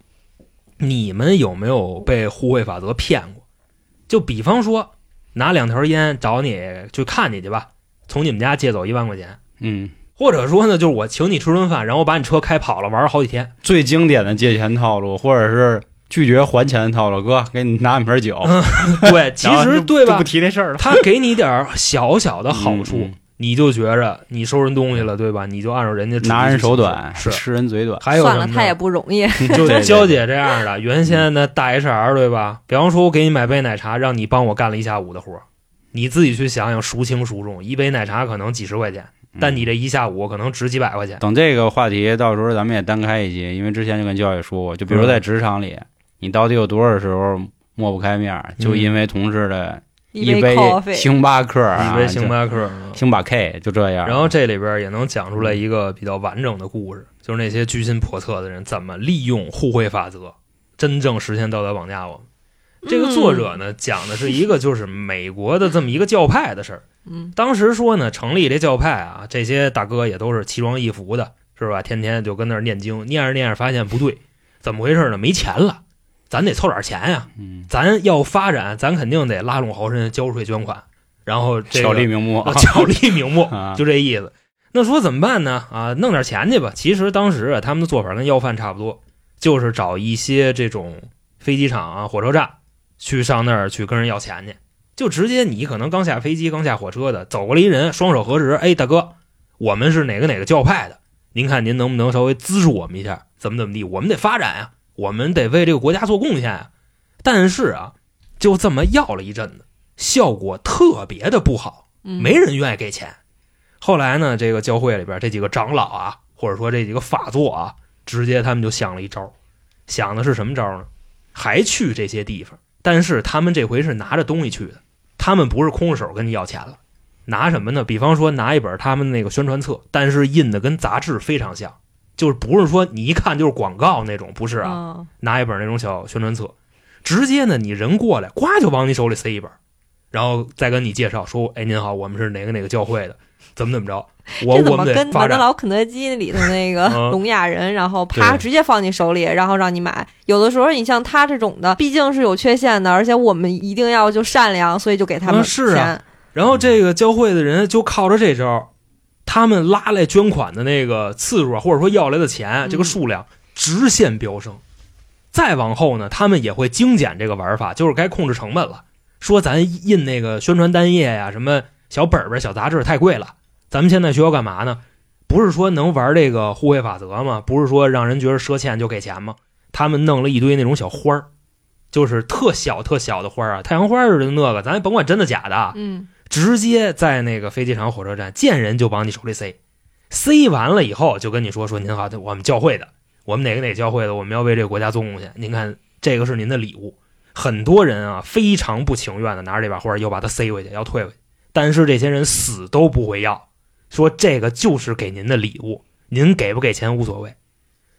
Speaker 3: 你们有没有被互惠法则骗过？就比方说，拿两条烟找你去看你去吧，从你们家借走一万块钱，
Speaker 2: 嗯，
Speaker 3: 或者说呢，就是我请你吃顿饭，然后我把你车开跑了，玩好几天。
Speaker 2: 最经典的借钱套路，或者是拒绝还钱的套路，哥给你拿两瓶酒，
Speaker 3: 对，其实对吧
Speaker 2: 就不？提这事儿了。
Speaker 3: 他给你点儿小小的好处，
Speaker 2: 嗯
Speaker 3: 你就觉着你收人东西了，对吧？你就按照人家
Speaker 2: 拿人手短，
Speaker 3: 是。
Speaker 2: 吃人嘴短。
Speaker 3: 还有什么呢
Speaker 4: 算了，他也不容易。
Speaker 3: 就娇姐这样的，原先的大 HR 对吧？比方说，我给你买杯奶茶，让你帮我干了一下午的活儿，你自己去想想孰轻孰重。一杯奶茶可能几十块钱，但你这一下午可能值几百块钱。
Speaker 2: 等这个话题，到时候咱们也单开一集，因为之前就跟教姐说过，就比如在职场里，你到底有多少时候抹不开面儿，就因为同事的
Speaker 4: 一
Speaker 2: 杯星巴克啊，
Speaker 3: 一杯星巴克，
Speaker 2: 星巴 K 就这样。
Speaker 3: 然后这里边也能讲出来一个比较完整的故事，就是那些居心叵测的人怎么利用互惠法则，真正实现道德绑架我们。这个作者呢，讲的是一个就是美国的这么一个教派的事儿。
Speaker 4: 嗯
Speaker 3: 当时说呢，成立这教派啊，这些大哥也都是奇装异服的，是吧？天天就跟那儿念经，念着念着发现不对，怎么回事呢？没钱了，咱得凑点钱呀、
Speaker 2: 嗯，
Speaker 3: 咱要发展，咱肯定得拉拢豪绅，交税捐款，然后这个
Speaker 2: 巧立名目
Speaker 3: 啊，巧立名目，
Speaker 2: 啊，
Speaker 3: 就这意思。那说怎么办呢？啊，弄点钱去吧。其实当时啊，他们的做法跟要饭差不多，就是找一些这种飞机场啊、火车站去上那儿去跟人要钱去，就直接你可能刚下飞机、刚下火车的，走过来一人，双手合十，哎，大哥，我们是哪个哪个教派的，您看您能不能稍微资助我们一下？怎么怎么地？我们得发展呀、我们得为这个国家做贡献啊。但是啊，就这么要了一阵子，效果特别的不好。
Speaker 4: 嗯
Speaker 3: 没人愿意给钱。后来呢，这个教会里边这几个长老啊，或者说这几个法座啊，直接他们就想了一招，想的是什么招呢？还去这些地方，但是他们这回是拿着东西去的，他们不是空着手跟你要钱了，拿什么呢？比方说拿一本他们那个宣传册，但是印的跟杂志非常像，就是不是说你一看就是广告那种，不是啊，
Speaker 4: 嗯
Speaker 3: 拿一本那种小宣传册，直接呢你人过来，呱就往你手里塞一本，然后再跟你介绍说，哎您好，我们是哪个哪个教会的，怎么怎么着，我
Speaker 4: 这怎
Speaker 3: 我们
Speaker 4: 么跟。麦当劳、肯德基里头那个
Speaker 3: 嗯
Speaker 4: 聋哑人，然后啪直接放你手里，然后让你买？有的时候你像他这种的，毕竟是有缺陷的，而且我们一定要就善良，所以就给他们
Speaker 3: 嗯是啊
Speaker 4: 钱。
Speaker 3: 然后这个教会的人就靠着这招，他们拉来捐款的那个次数啊，或者说要来的钱，
Speaker 4: 嗯
Speaker 3: 这个数量直线飙升。再往后呢，他们也会精简这个玩法，就是该控制成本了。说咱印那个宣传单页呀、什么小本本、小杂志太贵了，咱们现在需要干嘛呢？不是说能玩这个互惠法则吗？不是说让人觉得赊欠就给钱吗？他们弄了一堆那种小花儿，就是特小特小的花儿啊，太阳花似的那个，咱也甭管真的假的啊，
Speaker 4: 嗯，
Speaker 3: 直接在那个飞机场、火车站见人就往你手里塞，塞完了以后就跟你说说您好，我们教会的，我们哪个哪个教会的，我们要为这个国家做贡献，您看这个是您的礼物。很多人啊非常不情愿的拿着这把花又把它塞回去，要退回去，但是这些人死都不会要，说这个就是给您的礼物，您给不给钱无所谓。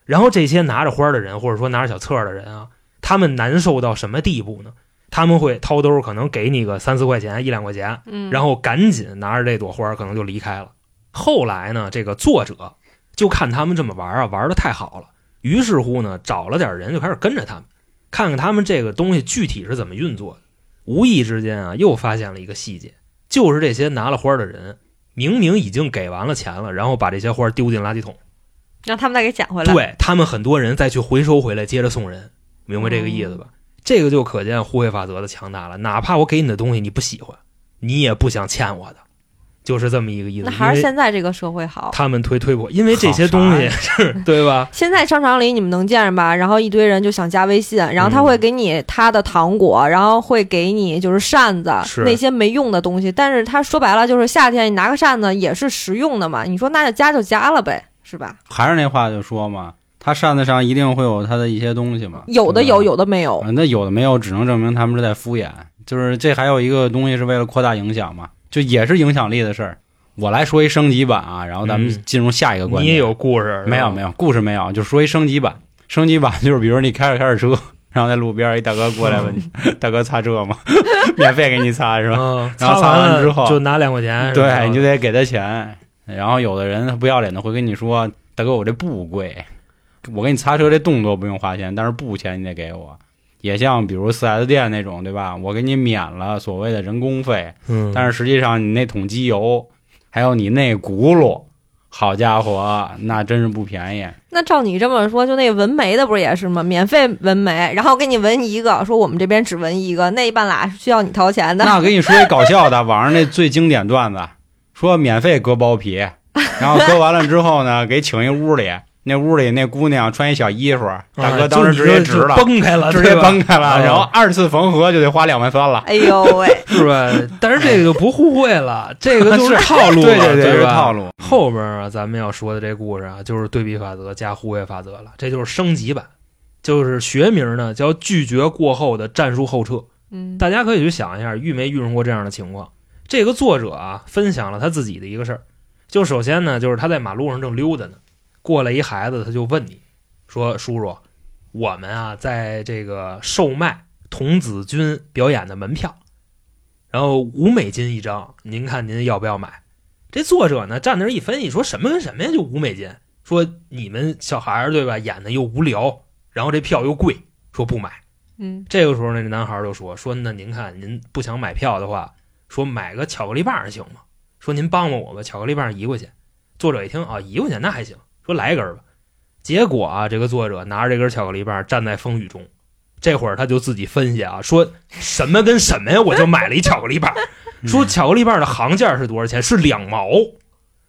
Speaker 3: 然后这些拿着花的人，或者说拿着小册的人啊，他们难受到什么地步呢？他们会掏兜，可能给你个三四块钱、一两块钱，
Speaker 4: 嗯，
Speaker 3: 然后赶紧拿着这朵花，可能就离开了。后来呢，这个作者就看他们这么玩啊，玩的太好了，于是乎呢，找了点人就开始跟着他们，看看他们这个东西具体是怎么运作的。无意之间啊，又发现了一个细节，就是这些拿了花的人，明明已经给完了钱了，然后把这些花丢进垃圾桶，
Speaker 4: 让他们再给捡回来。
Speaker 3: 对他们很多人再去回收回来，接着送人，明白这个意思吧？这个就可见互惠法则的强大了。哪怕我给你的东西你不喜欢，你也不想欠我的，就是这么一个意思。
Speaker 4: 那还是现在这个社会好。
Speaker 3: 他们推推破，因为这些东西是 对吧？
Speaker 4: 现在商场里你们能见着吧？然后一堆人就想加微信，然后他
Speaker 3: 嗯
Speaker 4: 会给你他的糖果，然后会给你就是扇子
Speaker 3: 是
Speaker 4: 那些没用的东西。但是他说白了就是夏天你拿个扇子也是实用的嘛。你说那就加就加了呗，是吧？
Speaker 2: 还是那话就说嘛，他扇子上一定会有他的一些东西嘛，
Speaker 4: 有的有，有的没有。
Speaker 2: 啊那有的没有，只能证明他们是在敷衍。就是这还有一个东西是为了扩大影响嘛，就也是影响力的事儿。我来说一升级版啊，然后咱们
Speaker 3: 嗯
Speaker 2: 进入下一个观点。
Speaker 3: 你也有故事？
Speaker 2: 没有没有故事没有，就说一升级版。升级版就是比如你开着开着车，然后在路边一大哥过来问你：“大哥擦车吗？免费给你擦是吧？”
Speaker 3: 嗯，
Speaker 2: 然后擦
Speaker 3: 擦完了
Speaker 2: 之后
Speaker 3: 就拿两块钱，
Speaker 2: 对，你就得给他钱。然后有的人他不要脸的会跟你说：“大哥，我这不贵，我给你擦车这动作不用花钱，但是布钱你得给我。”也像比如四 S 店那种，对吧？我给你免了所谓的人工费，
Speaker 3: 嗯，
Speaker 2: 但是实际上你那桶机油，还有你那轱辘，好家伙，那真是不便宜。
Speaker 4: 那照你这么说，就那纹眉的不是也是吗？免费纹眉，然后给你纹一个，说我们这边只纹一个，那一半拉需要你掏钱的。
Speaker 2: 那我给你说一搞笑的，网上那最经典段子，说免费割包皮，然后割完了之后呢，给请一屋里，那屋里那姑娘穿一小衣服，大哥
Speaker 3: 啊
Speaker 2: 当时直接直了，
Speaker 3: 崩开了，
Speaker 2: 直接崩开了，
Speaker 3: 啊
Speaker 2: 然后二次缝合就得花两万三了。
Speaker 4: 哎呦喂，
Speaker 3: 是吧？但是这个就不互惠了，这个就是套 路了，
Speaker 2: 对对，
Speaker 3: 对吧？
Speaker 2: 是套路。
Speaker 3: 后边啊，咱们要说的这故事啊，就是对比法则加互惠法则了，这就是升级版，就是学名呢叫拒绝过后的战术后撤。
Speaker 4: 嗯，
Speaker 3: 大家可以去想一下，遇没遇上过这样的情况？这个作者啊，分享了他自己的一个事儿。就首先呢，就是他在马路上正溜达呢，过来一孩子，他就问你说：“叔叔，我们啊，在这个售卖童子军表演的门票，然后五美金一张，您看您要不要买？”这作者呢站那儿一分析，说什么跟什么呀，就五美金。说你们小孩儿对吧，演的又无聊，然后这票又贵，说不买。
Speaker 4: 嗯，
Speaker 3: 这个时候呢，这男孩就说：“说那您看，您不想买票的话，说买个巧克力棒行吗？说您帮帮我吧，巧克力棒儿一块钱。”作者一听啊，一块钱那还行，说来一根吧。结果啊，这个作者拿着这根巧克力棒站在风雨中，这会儿他就自己分析啊，说什么跟什么呀，我就买了一巧克力棒。说巧克力棒的行价是多少钱？是两毛。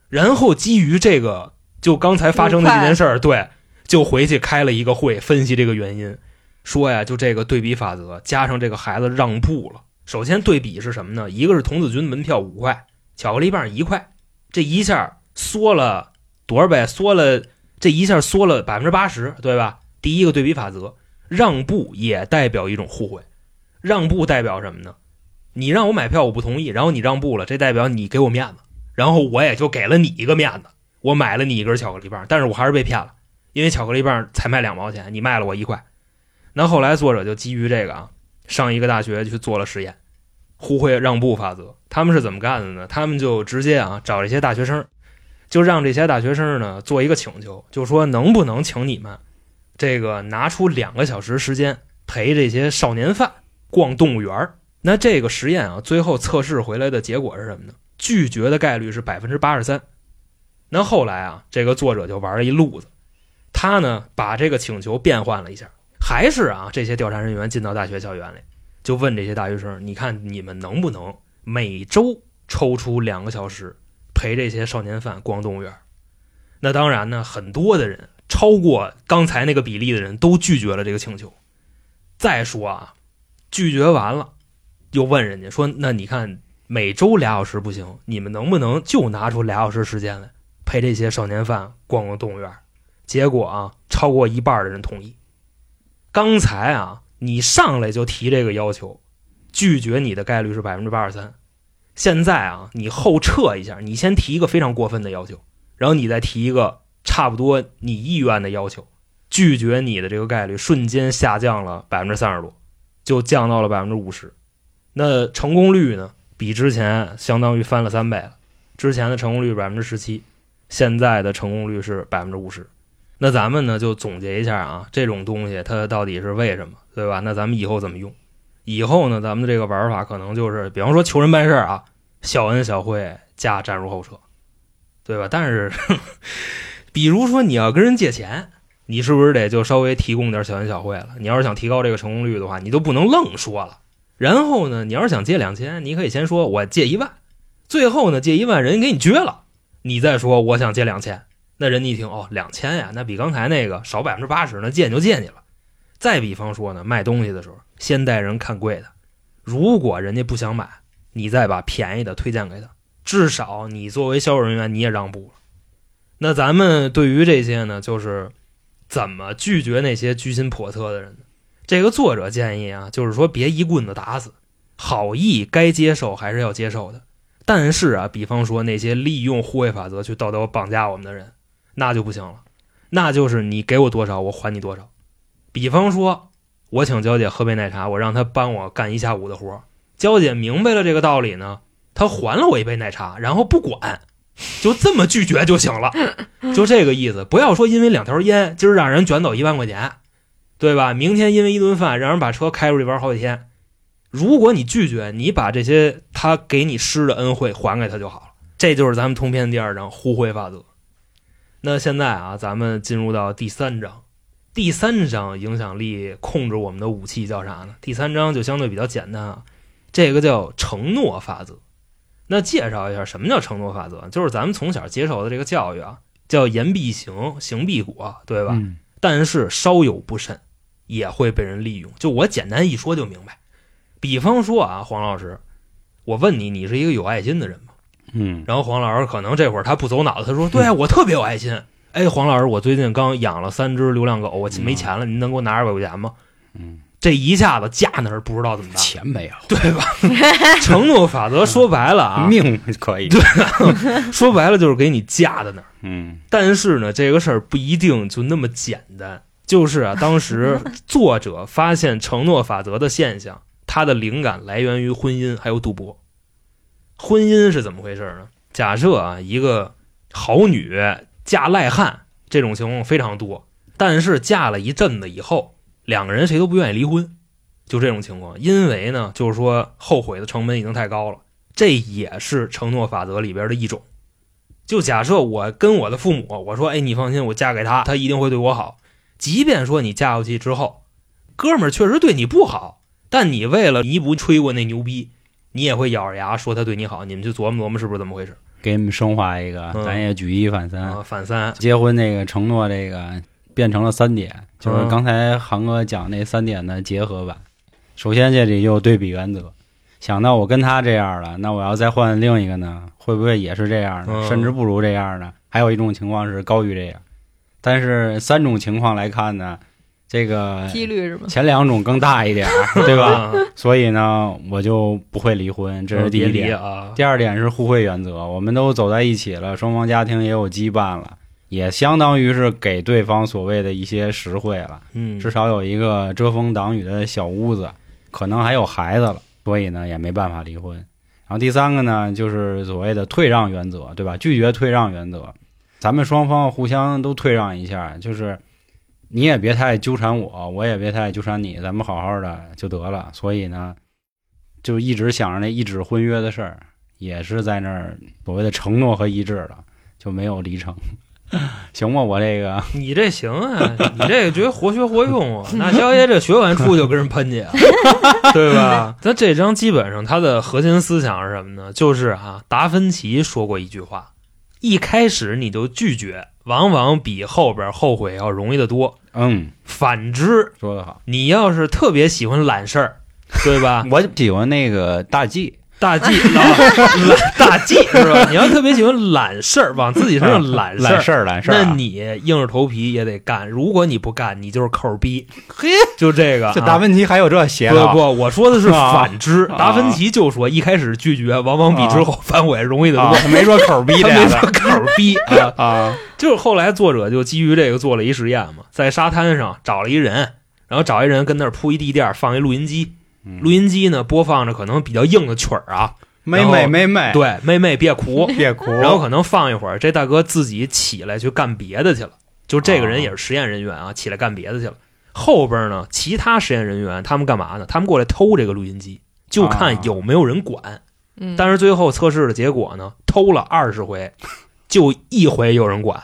Speaker 3: 然后基于这个，就刚才发生的这件事儿，对，就回去开了一个会，分析这个原因。说呀，就这个对比法则，加上这个孩子让步了。首先对比是什么呢？一个是童子军门票五块，巧克力棒一块，这一下缩了多少倍？缩了这一下缩了百分之八十，对吧？第一个对比法则，让步也代表一种互惠。让步代表什么呢？你让我买票我不同意，然后你让步了，这代表你给我面子，然后我也就给了你一个面子，我买了你一根巧克力棒，但是我还是被骗了，因为巧克力棒才卖两毛钱，你卖了我一块。那后来作者就基于这个啊，上一个大学去做了实验，互惠让步法则。他们是怎么干的呢？他们就直接啊找这些大学生，就让这些大学生呢做一个请求，就说能不能请你们这个拿出两个小时时间陪这些少年犯逛动物园。那这个实验啊，最后测试回来的结果是什么呢？拒绝的概率是百分之八十三。那后来啊，这个作者就玩了一路子，他呢把这个请求变换了一下，还是啊这些调查人员进到大学校园里，就问这些大学生：你看你们能不能每周抽出两个小时陪这些少年犯逛动物园？那当然呢，很多的人，超过刚才那个比例的人都拒绝了这个请求。再说啊，拒绝完了。又问人家说：“那你看每周俩小时不行，你们能不能就拿出俩小时时间来陪这些少年犯逛逛动物园？”结果啊，超过一半的人同意。刚才啊，你上来就提这个要求，拒绝你的概率是百分之八十三。现在啊，你后撤一下，你先提一个非常过分的要求，然后你再提一个差不多你意愿的要求，拒绝你的这个概率瞬间下降了百分之三十多，就降到了百分之五十。那成功率呢？比之前相当于翻了三倍了。之前的成功率百分之十七，现在的成功率是百分之五十。那咱们呢就总结一下啊，这种东西它到底是为什么，对吧？那咱们以后怎么用？以后呢，咱们的这个玩法可能就是，比方说求人办事啊，小恩小惠加站入后车，对吧？但是，比如说你要跟人借钱，你是不是得就稍微提供点小恩小惠了？你要是想提高这个成功率的话，你都不能愣说了。然后呢，你要是想借两千，你可以先说我借一万，最后呢借一万人给你撅了，你再说我想借两千，那人家一听哦两千呀，那比刚才那个少百分之八十，那借就借你了。再比方说呢，卖东西的时候先带人看贵的，如果人家不想买，你再把便宜的推荐给他，至少你作为销售人员你也让步了。那咱们对于这些呢，就是怎么拒绝那些居心叵测的人呢？这个作者建议啊，就是说别一棍子打死，好意该接受还是要接受的。但是啊，比方说那些利用互惠法则去道德绑架我们的人，那就不行了。那就是你给我多少，我还你多少。比方说，我请娇姐喝杯奶茶，我让她帮我干一下午的活，娇姐明白了这个道理呢，她还了我一杯奶茶，然后不管，就这么拒绝就行了，就这个意思。不要说因为两条烟，今儿让人卷走一万块钱。对吧？明天因为一顿饭，让人把车开出去玩好几天。如果你拒绝，你把这些他给你施的恩惠还给他就好了。这就是咱们通篇第二章互惠法则。那现在啊，咱们进入到第三章。第三章影响力控制我们的武器叫啥呢？第三章就相对比较简单啊，这个叫承诺法则。那介绍一下什么叫承诺法则，就是咱们从小接受的这个教育啊，叫言必行，行必果，对吧？但是稍有不慎。也会被人利用。就我简单一说就明白。比方说啊，黄老师，我问你，你是一个有爱心的人吗？
Speaker 2: 嗯。
Speaker 3: 然后黄老师可能这会儿他不走脑子，他说：“对啊，我特别有爱心。”哎，黄老师，我最近刚养了三只流浪狗，我没钱了，您能给我拿二百块钱吗？
Speaker 2: 嗯。
Speaker 3: 这一下子架那儿不知道怎么办，
Speaker 2: 钱没有，
Speaker 3: 对吧？承诺法则说白了啊，
Speaker 2: 命可以。
Speaker 3: 对，说白了就是给你架在那儿。
Speaker 2: 嗯。
Speaker 3: 但是呢，这个事儿不一定就那么简单。就是啊，当时 作者发现承诺法则的现象，它的灵感来源于婚姻还有赌博。婚姻是怎么回事呢？假设啊，一个好女嫁赖汉，这种情况非常多。但是嫁了一阵子以后，两个人谁都不愿意离婚，就这种情况。因为呢，就是说后悔的成本已经太高了。这也是承诺法则里边的一种。就假设我跟我的父母我说，哎，你放心，我嫁给他，他一定会对我好。即便说你嫁过去之后，哥们儿确实对你不好，但你为了弥补吹过那牛逼，你也会咬着牙说他对你好。你们去琢磨琢磨是不是这么回事？
Speaker 2: 给你们升华一个，咱也举一反三。
Speaker 3: 反三，
Speaker 2: 结婚那个承诺，这个变成了三点，就是刚才航哥讲那三点的结合版。首先这里就有对比原则，想到我跟他这样了，那我要再换另一个呢，会不会也是这样的？甚至不如这样的？还有一种情况是高于这样。但是三种情况来看呢，这个
Speaker 4: 几率是吗？
Speaker 2: 前两种更大一点儿，对吧？
Speaker 3: 啊？
Speaker 2: 所以呢，我就不会离婚，这是第一点。
Speaker 3: 啊。
Speaker 2: 第二点是互惠原则，我们都走在一起了，双方家庭也有羁绊了，也相当于是给对方所谓的一些实惠了，
Speaker 3: 嗯，
Speaker 2: 至少有一个遮风挡雨的小屋子，可能还有孩子了，所以呢也没办法离婚。然后第三个呢，就是所谓的退让原则，对吧？拒绝退让原则，咱们双方互相都退让一下，就是你也别太纠缠我，我也别太纠缠你，咱们好好的就得了。所以呢，就一直想着那一纸婚约的事儿，也是在那儿所谓的承诺和一致了，就没有离成。行吧，我这个
Speaker 3: 你这行啊，你这个觉得活学活用啊。那肖爷这学完出就跟人喷去啊，对吧？那这章基本上它的核心思想是什么呢？就是啊，达芬奇说过一句话：一开始你就拒绝，往往比后边后悔要容易得多。
Speaker 2: 嗯
Speaker 3: 反之，
Speaker 2: 说得好，
Speaker 3: 你要是特别喜欢懒事儿，对吧？
Speaker 2: 我喜欢那个大 G，
Speaker 3: 大忌啊，懒大忌是吧？你要特别喜欢懒事儿，往自己身上揽
Speaker 2: 懒
Speaker 3: 事儿，
Speaker 2: 事儿懒事儿啊，
Speaker 3: 那你硬着头皮也得干。如果你不干，你就是抠逼。
Speaker 2: 嘿，
Speaker 3: 就这个、啊，
Speaker 2: 这达芬奇还有这邪道？
Speaker 3: 不不，我说的是反之。
Speaker 2: 啊
Speaker 3: 达芬奇就说，一开始拒绝，往往比之后反悔容易得多。
Speaker 2: 没说口逼
Speaker 3: 他
Speaker 2: 的
Speaker 3: 没说口逼啊，
Speaker 2: 啊，
Speaker 3: 就是后来作者就基于这个做了一实验嘛，在沙滩上找了一人，然后找一人跟那儿铺一地垫儿，放一录音机，
Speaker 2: 嗯
Speaker 3: 录音机呢播放着可能比较硬的曲儿啊，
Speaker 2: 妹妹妹妹，
Speaker 3: 对，妹妹别哭，
Speaker 2: 别哭，
Speaker 3: 然后可能放一会儿，这大哥自己起来去干别的去了。就这个人也是实验人员啊，起来干别的去了。后边呢，其他实验人员他们干嘛呢？他们过来偷这个录音机，就看有没有人管。
Speaker 4: 嗯，
Speaker 3: 但是最后测试的结果呢，偷了二十回，就一回有人管。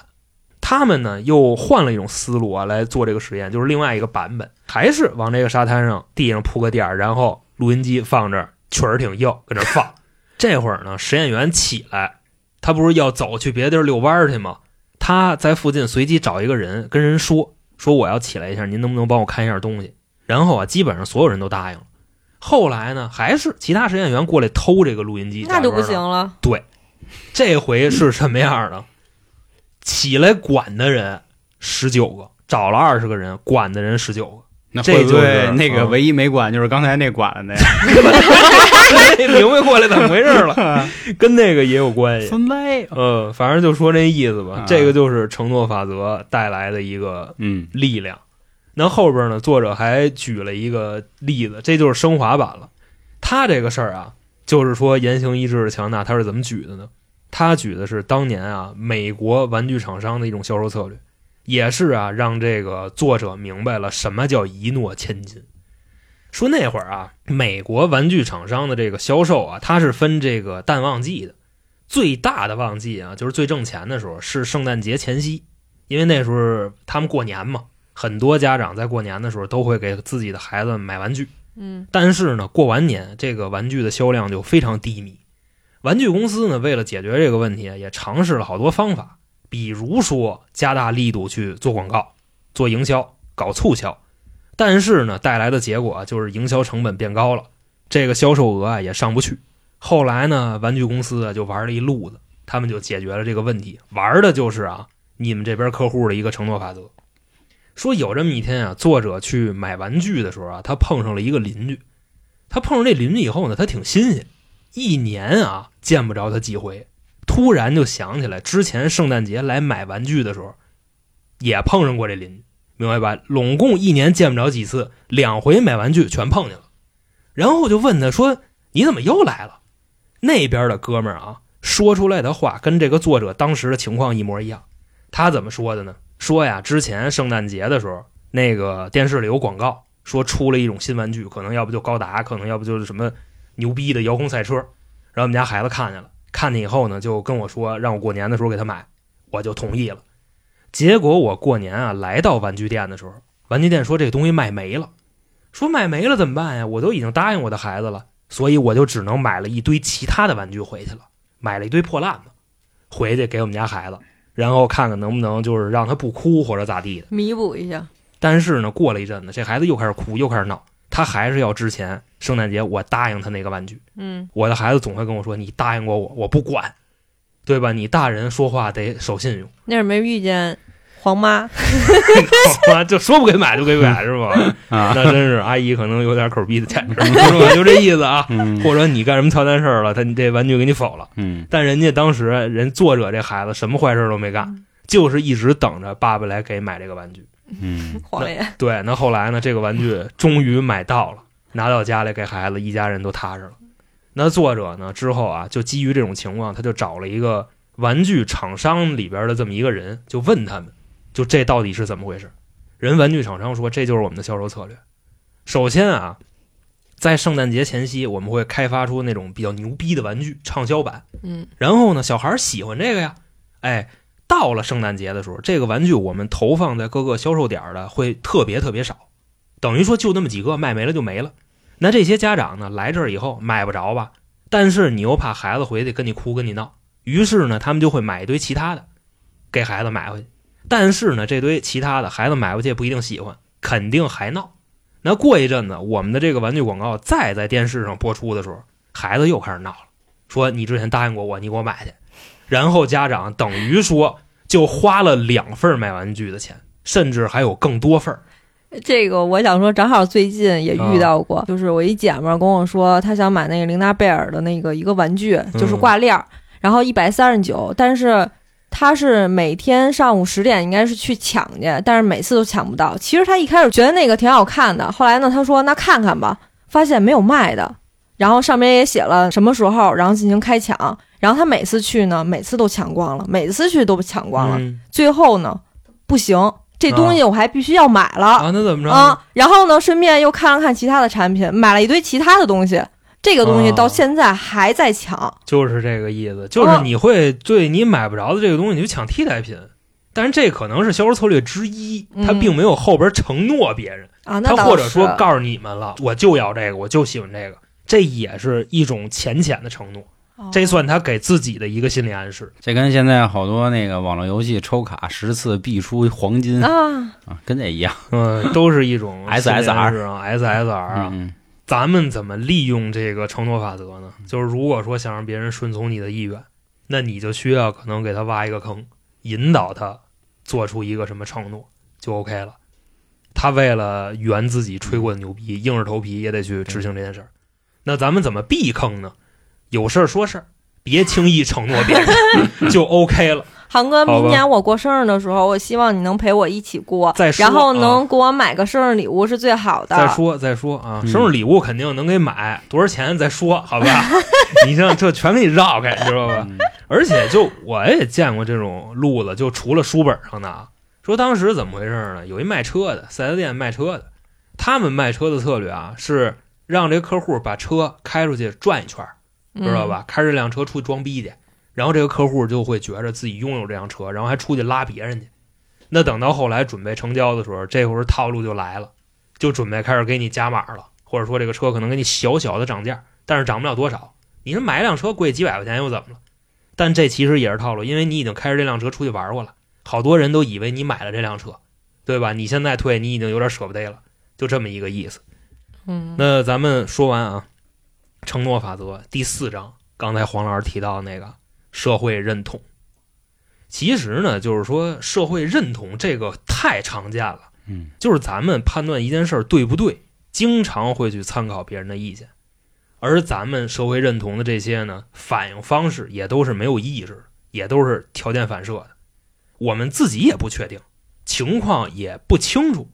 Speaker 3: 他们呢又换了一种思路啊来做这个实验，就是另外一个版本，还是往这个沙滩上地上铺个垫儿，然后录音机放这儿，曲儿挺硬，搁这儿放。这会儿呢，实验员起来，他不是要走去别的地儿遛弯儿去吗？他在附近随机找一个人，跟人说说我要起来一下，您能不能帮我看一下东西？然后啊，基本上所有人都答应了。后来呢，还是其他实验员过来偷这个录音机，
Speaker 4: 那就不。行了。
Speaker 3: 对这回是什么样的？起来管的人十九个，找了二十个人，管的人十九个。
Speaker 2: 那会不
Speaker 3: 这就是
Speaker 2: 会那个
Speaker 3: 嗯
Speaker 2: 唯一没管就是刚才那管了的呀？
Speaker 3: 明白过来怎么回事了，跟那个也有关系。
Speaker 2: 分类，
Speaker 3: 嗯，反正就说这意思吧
Speaker 2: 啊。
Speaker 3: 这个就是承诺法则带来的一个
Speaker 2: 嗯
Speaker 3: 力量。那后边呢，作者还举了一个例子，这就是升华版了。他这个事儿啊，就是说言行一致的强大，他是怎么举的呢？他举的是当年啊，美国玩具厂商的一种销售策略，也是啊，让这个作者明白了什么叫一诺千金。说那会儿啊，美国玩具厂商的这个销售啊，它是分这个淡旺季的，最大的旺季啊，就是最挣钱的时候是圣诞节前夕，因为那时候他们过年嘛，很多家长在过年的时候都会给自己的孩子买玩具。
Speaker 4: 嗯
Speaker 3: 但是呢，过完年这个玩具的销量就非常低迷。玩具公司呢，为了解决这个问题，也尝试了好多方法，比如说加大力度去做广告、做营销、搞促销。但是呢，带来的结果就是营销成本变高了，这个销售额啊也上不去。后来呢，玩具公司就玩了一路子，他们就解决了这个问题，玩的就是啊你们这边客户的一个承诺法则。说有这么一天啊，作者去买玩具的时候啊，他碰上了一个邻居。他碰上这邻居以后呢，他挺新鲜，一年啊见不着他几回，突然就想起来之前圣诞节来买玩具的时候，也碰上过这邻居，明白吧？拢共一年见不着几次，两回买玩具全碰见了。然后就问他说：“你怎么又来了？”那边的哥们儿啊，说出来的话跟这个作者当时的情况一模一样。他怎么说的呢？说呀，之前圣诞节的时候，那个电视里有广告，说出了一种新玩具，可能要不就高达，可能要不就是什么牛逼的遥控赛车。然后我们家孩子看见了，看见以后呢，就跟我说让我过年的时候给他买，我就同意了。结果我过年啊来到玩具店的时候，玩具店说这东西卖没了，说卖没了怎么办呀？我都已经答应我的孩子了，所以我就只能买了一堆其他的玩具回去了，买了一堆破烂子回去给我们家孩子，然后看看能不能就是让他不哭或者咋地的。
Speaker 4: 弥补一下。
Speaker 3: 但是呢，过了一阵子，这孩子又开始哭，又开始闹，他还是要之前圣诞节我答应他那个玩具。
Speaker 4: 嗯
Speaker 3: 我的孩子总会跟我说：“你答应过我，我不管，对吧？你大人说话得守信用。
Speaker 4: 那是没遇见黄妈，
Speaker 3: 就说不给买就给买是吧？
Speaker 2: 啊，
Speaker 3: 那真是阿姨可能有点口逼的潜质，是吧？就这意思啊。
Speaker 2: 嗯
Speaker 3: 或者你干什么操蛋事儿了，他你这玩具给你否了。
Speaker 2: 嗯
Speaker 3: 但人家当时人作者这孩子什么坏事都没干，就是一直等着爸爸来给买这个玩具。
Speaker 2: 嗯
Speaker 4: 黄爷，
Speaker 3: 对，那后来呢，这个玩具终于买到了，拿到家里给孩子一家人都踏实了。那作者呢之后啊，就基于这种情况，他就找了一个玩具厂商里边的这么一个人，就问他们，就这到底是怎么回事？人玩具厂商说，这就是我们的销售策略。首先啊，在圣诞节前夕，我们会开发出那种比较牛逼的玩具畅销版。
Speaker 4: 嗯
Speaker 3: 然后呢，小孩喜欢这个呀，哎，到了圣诞节的时候，这个玩具我们投放在各个销售点的会特别特别少，等于说就那么几个，卖没了就没了。那这些家长呢，来这儿以后买不着吧，但是你又怕孩子回去跟你哭跟你闹，于是呢，他们就会买一堆其他的，给孩子买回去。但是呢，这堆其他的孩子买回去也不一定喜欢，肯定还闹。那过一阵子，我们的这个玩具广告再在电视上播出的时候，孩子又开始闹了，说你之前答应过我，你给我买去。然后家长等于说就花了两份买玩具的钱，甚至还有更多份儿。
Speaker 4: 这个我想说，正好最近也遇到
Speaker 3: 啊
Speaker 4: 过，就是我一姐们儿跟我说，她想买那个琳达贝尔的那个一个玩具，
Speaker 3: 嗯
Speaker 4: 就是挂链儿，然后一百三十九，但是她是每天上午十点应该是去抢去，但是每次都抢不到。其实她一开始觉得那个挺好看的，后来呢，她说那看看吧，发现没有卖的，然后上面也写了什么时候，然后进行开抢，然后他每次去呢，每次都抢光了，每次去都抢光了，
Speaker 3: 嗯
Speaker 4: 最后呢，不行，这东西我还必须要买了。
Speaker 3: 啊，那怎么着？
Speaker 4: 啊，然后呢，顺便又看了看其他的产品，买了一堆其他的东西。这个东西
Speaker 3: 哦
Speaker 4: 到现在还在抢，
Speaker 3: 就是这个意思，就是你会对你买不着的这个东西，你就抢替代品。但是这可能是销售策略之一，他
Speaker 4: 嗯
Speaker 3: 并没有后边承诺别人，
Speaker 4: 啊，那
Speaker 3: 他或者说告诉你们了，我就要这个，我就喜欢这个，这也是一种浅浅的承诺，
Speaker 4: 哦
Speaker 3: 这算他给自己的一个心理暗示。
Speaker 2: 这跟现在好多那个网络游戏抽卡十次必出黄金
Speaker 4: 啊，
Speaker 2: 啊，跟这一样。
Speaker 3: 嗯，都是一种
Speaker 2: SSR
Speaker 3: 啊，SSR 啊。
Speaker 2: 嗯
Speaker 3: 咱们怎么利用这个承诺法则呢？就是如果说想让别人顺从你的意愿，那你就需要可能给他挖一个坑，引导他做出一个什么承诺，就 OK 了。他为了圆自己吹过的牛逼，硬着头皮也得去执行这件事儿。那咱们怎么避坑呢？有事儿说事儿，别轻易承诺别人，就 OK 了。
Speaker 4: 航哥，明年我过生日的时候，我希望你能陪我一起过，
Speaker 3: 再说
Speaker 4: 然后
Speaker 3: 啊
Speaker 4: 能给我买个生日礼物是最好的。
Speaker 3: 再说再说啊，
Speaker 2: 嗯
Speaker 3: 生日礼物肯定能给买，多少钱再说，好吧？你像这全给你绕开，你知道吧？
Speaker 2: 嗯
Speaker 3: 而且就我也见过这种路子，就除了书本上的啊，说当时怎么回事呢？有一卖车的四 S 店卖车的，他们卖车的策略啊是让这个客户把车开出去转一圈知道吧？开这辆车出去装逼去，然后这个客户就会觉着自己拥有这辆车，然后还出去拉别人去。那等到后来准备成交的时候，这会儿套路就来了，就准备开始给你加码了，或者说这个车可能给你小小的涨价，但是涨不了多少。你说买一辆车贵几百块钱又怎么了？但这其实也是套路，因为你已经开着这辆车出去玩过了，好多人都以为你买了这辆车，对吧？你现在退，你已经有点舍不得了，就这么一个意思。
Speaker 4: 嗯，
Speaker 3: 那咱们说完啊，承诺法则第四章，刚才黄老师提到的那个社会认同，其实呢，就是说社会认同这个太常见了，
Speaker 2: 嗯。
Speaker 3: 就是咱们判断一件事儿对不对，经常会去参考别人的意见，而咱们社会认同的这些呢，反应方式也都是没有意识的，也都是条件反射的，我们自己也不确定，情况也不清楚，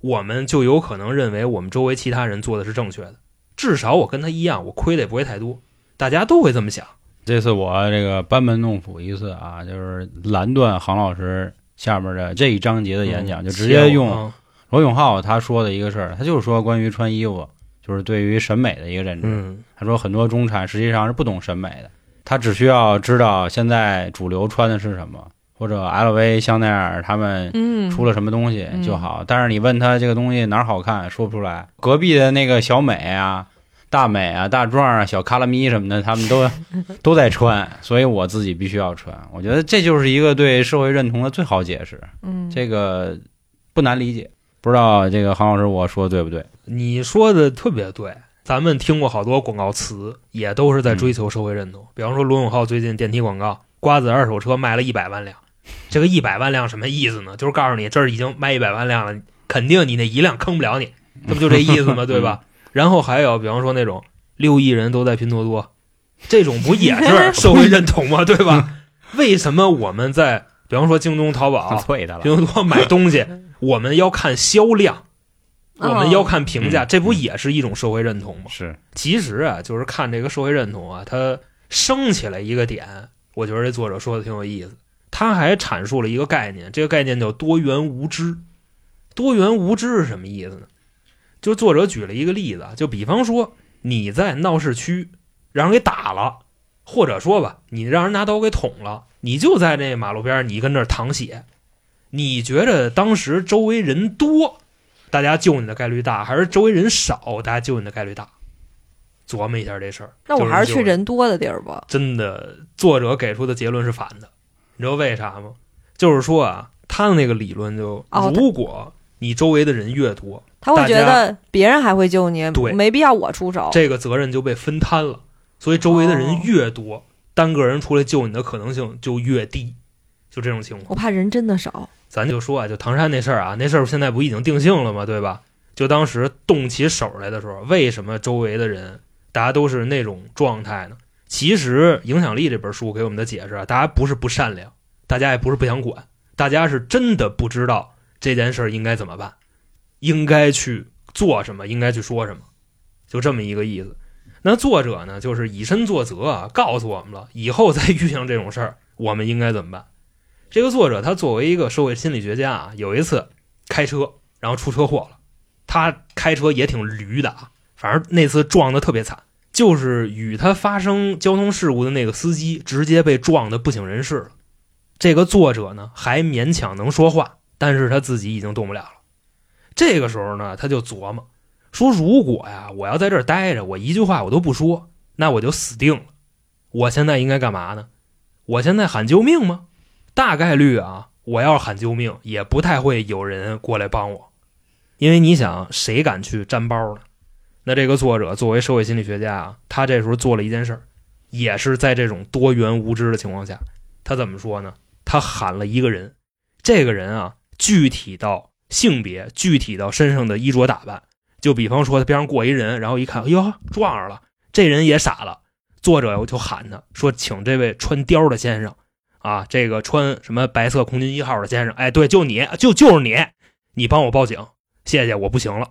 Speaker 3: 我们就有可能认为我们周围其他人做的是正确的，至少我跟他一样，我亏的也不会太多，大家都会这么想。
Speaker 2: 这次我这个班门弄斧一次啊，就是拦断杭老师下面的这一章节的演讲，
Speaker 3: 嗯
Speaker 2: 就直接用
Speaker 3: 啊
Speaker 2: 罗永浩他说的一个事儿，他就是说关于穿衣服，就是对于审美的一个认知。
Speaker 3: 嗯
Speaker 2: 他说很多中产实际上是不懂审美的，他只需要知道现在主流穿的是什么，或者 LV、香奈儿他们
Speaker 4: 嗯，
Speaker 2: 出了什么东西
Speaker 4: 嗯
Speaker 2: 就好。但是你问他这个东西哪儿好看，说不出来。隔壁的那个小美啊、大美啊、大壮啊、小卡拉咪什么的，他们都 都在穿，所以我自己必须要穿。我觉得这就是一个对社会认同的最好解释，
Speaker 4: 嗯，
Speaker 2: 这个不难理解。不知道这个韩老师我说的对不对？
Speaker 3: 你说的特别对，咱们听过好多广告词，也都是在追求社会认同。比方说罗永浩最近电梯广告，瓜子二手车卖了一百万辆，这个一百万辆什么意思呢？就是告诉你这儿已经卖一百万辆了，肯定你那一辆坑不了你，这不就这意思吗？对吧？然后还有比方说那种六亿人都在拼多多，这种不也是 社会认同吗？对吧？为什么我们在比方说京东、淘宝。拼多多买东西，我们要看销量，我们要看评价，
Speaker 2: 嗯
Speaker 3: 这不也是一种社会认同吗？
Speaker 2: 是，
Speaker 3: 其实啊，就是看这个社会认同啊，它升起来一个点，我觉得这作者说的挺有意思。他还阐述了一个概念，这个概念叫多元无知。多元无知是什么意思呢？就作者举了一个例子啊，就比方说你在闹市区让人给打了，或者说吧，你让人拿刀给捅了，你就在这马路边儿，你跟那儿淌血，你觉着当时周围人多，大家救你的概率大，还是周围人少，大家救你的概率大？琢磨一下这事儿。
Speaker 4: 那我还是去人多的地儿吧。
Speaker 3: 真的，作者给出的结论是反的，你知道为啥吗？就是说啊，他的那个理论就，
Speaker 4: 哦
Speaker 3: 如果你周围的人越多，
Speaker 4: 他会觉得别人还会救你，
Speaker 3: 对
Speaker 4: 没必要我出手。
Speaker 3: 这个责任就被分摊了，所以周围的人
Speaker 4: 哦
Speaker 3: 越多，单个人出来救你的可能性就越低，就这种情况。
Speaker 4: 我怕人真的少。
Speaker 3: 咱就说啊，就唐山那事儿啊，那事儿现在不已经定性了吗？对吧？就当时动起手来的时候，为什么周围的人大家都是那种状态呢？其实《影响力》这本书给我们的解释啊，大家不是不善良，大家也不是不想管，大家是真的不知道这件事应该怎么办，应该去做什么，应该去说什么，就这么一个意思。那作者呢，就是以身作则啊，告诉我们了，以后再遇上这种事儿，我们应该怎么办。这个作者他作为一个社会心理学家啊，有一次开车然后出车祸了，他开车也挺驴的啊，反正那次撞的特别惨，就是与他发生交通事故的那个司机直接被撞得不省人事了。这个作者呢还勉强能说话，但是他自己已经动不了了。这个时候呢，他就琢磨说：如果呀，我要在这儿待着，我一句话我都不说，那我就死定了。我现在应该干嘛呢？我现在喊救命吗？大概率啊，我要喊救命，也不太会有人过来帮我，因为你想，谁敢去沾包呢？那这个作者作为社会心理学家啊，他这时候做了一件事儿，也是在这种多元无知的情况下，他怎么说呢？他喊了一个人，这个人啊，具体到性别，具体到身上的衣着打扮，就比方说他边上过一人，然后一看，哎呦，撞上了，这人也傻了，作者就喊他说，请这位穿貂的先生。啊，这个穿什么白色空军一号的先生，哎，对，就你，就就是你，你帮我报警，谢谢，我不行了。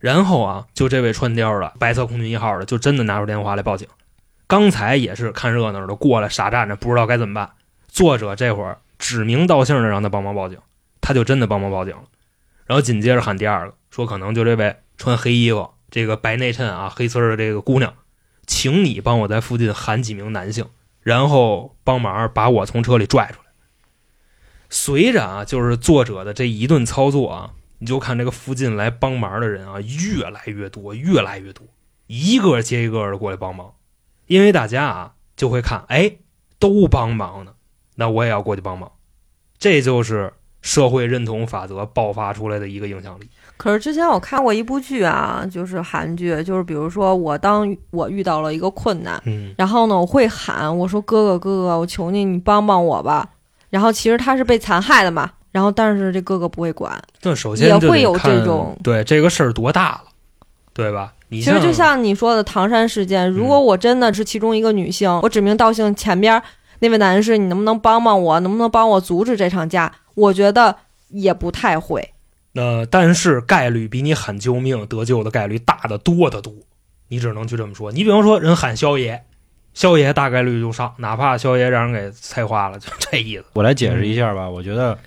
Speaker 3: 然后啊，就这位穿貂的白色空军一号的，就真的拿出电话来报警。刚才也是看热闹的过来傻站着，不知道该怎么办。作者这会儿指名道姓的让他帮忙报警，他就真的帮忙报警了。然后紧接着喊第二个，说可能就这位穿黑衣服、这个白内衬啊、黑丝的这个姑娘，请你帮我在附近喊几名男性。然后帮忙把我从车里拽出来。随着啊，就是作者的这一顿操作啊，你就看这个附近来帮忙的人啊，越来越多，越来越多，一个接一个的过来帮忙。因为大家啊就会看，哎，都帮忙呢，那我也要过去帮忙。这就是社会认同法则爆发出来的一个影响力。
Speaker 4: 可是之前我看过一部剧啊，就是韩剧，就是比如说我当我遇到了一个困难，
Speaker 3: 嗯，
Speaker 4: 然后呢我会喊我说哥哥哥哥，我求你你帮帮我吧。然后其实他是被残害的嘛，然后但是这哥哥不会管。
Speaker 3: 这首先
Speaker 4: 也会有这种
Speaker 3: 对这个事儿多大了，对吧？
Speaker 4: 其实就像你说的唐山事件，如果我真的是其中一个女性，我指名道姓前边那位男士，你能不能帮帮我？能不能帮我阻止这场架？我觉得也不太会。
Speaker 3: 呃，但是概率比你喊救命得救的概率大得多得多，你只能去这么说。你比方说人喊肖爷，肖爷大概率就上，哪怕肖爷让人给菜花了，就这意思。
Speaker 2: 我来解释一下吧。我觉得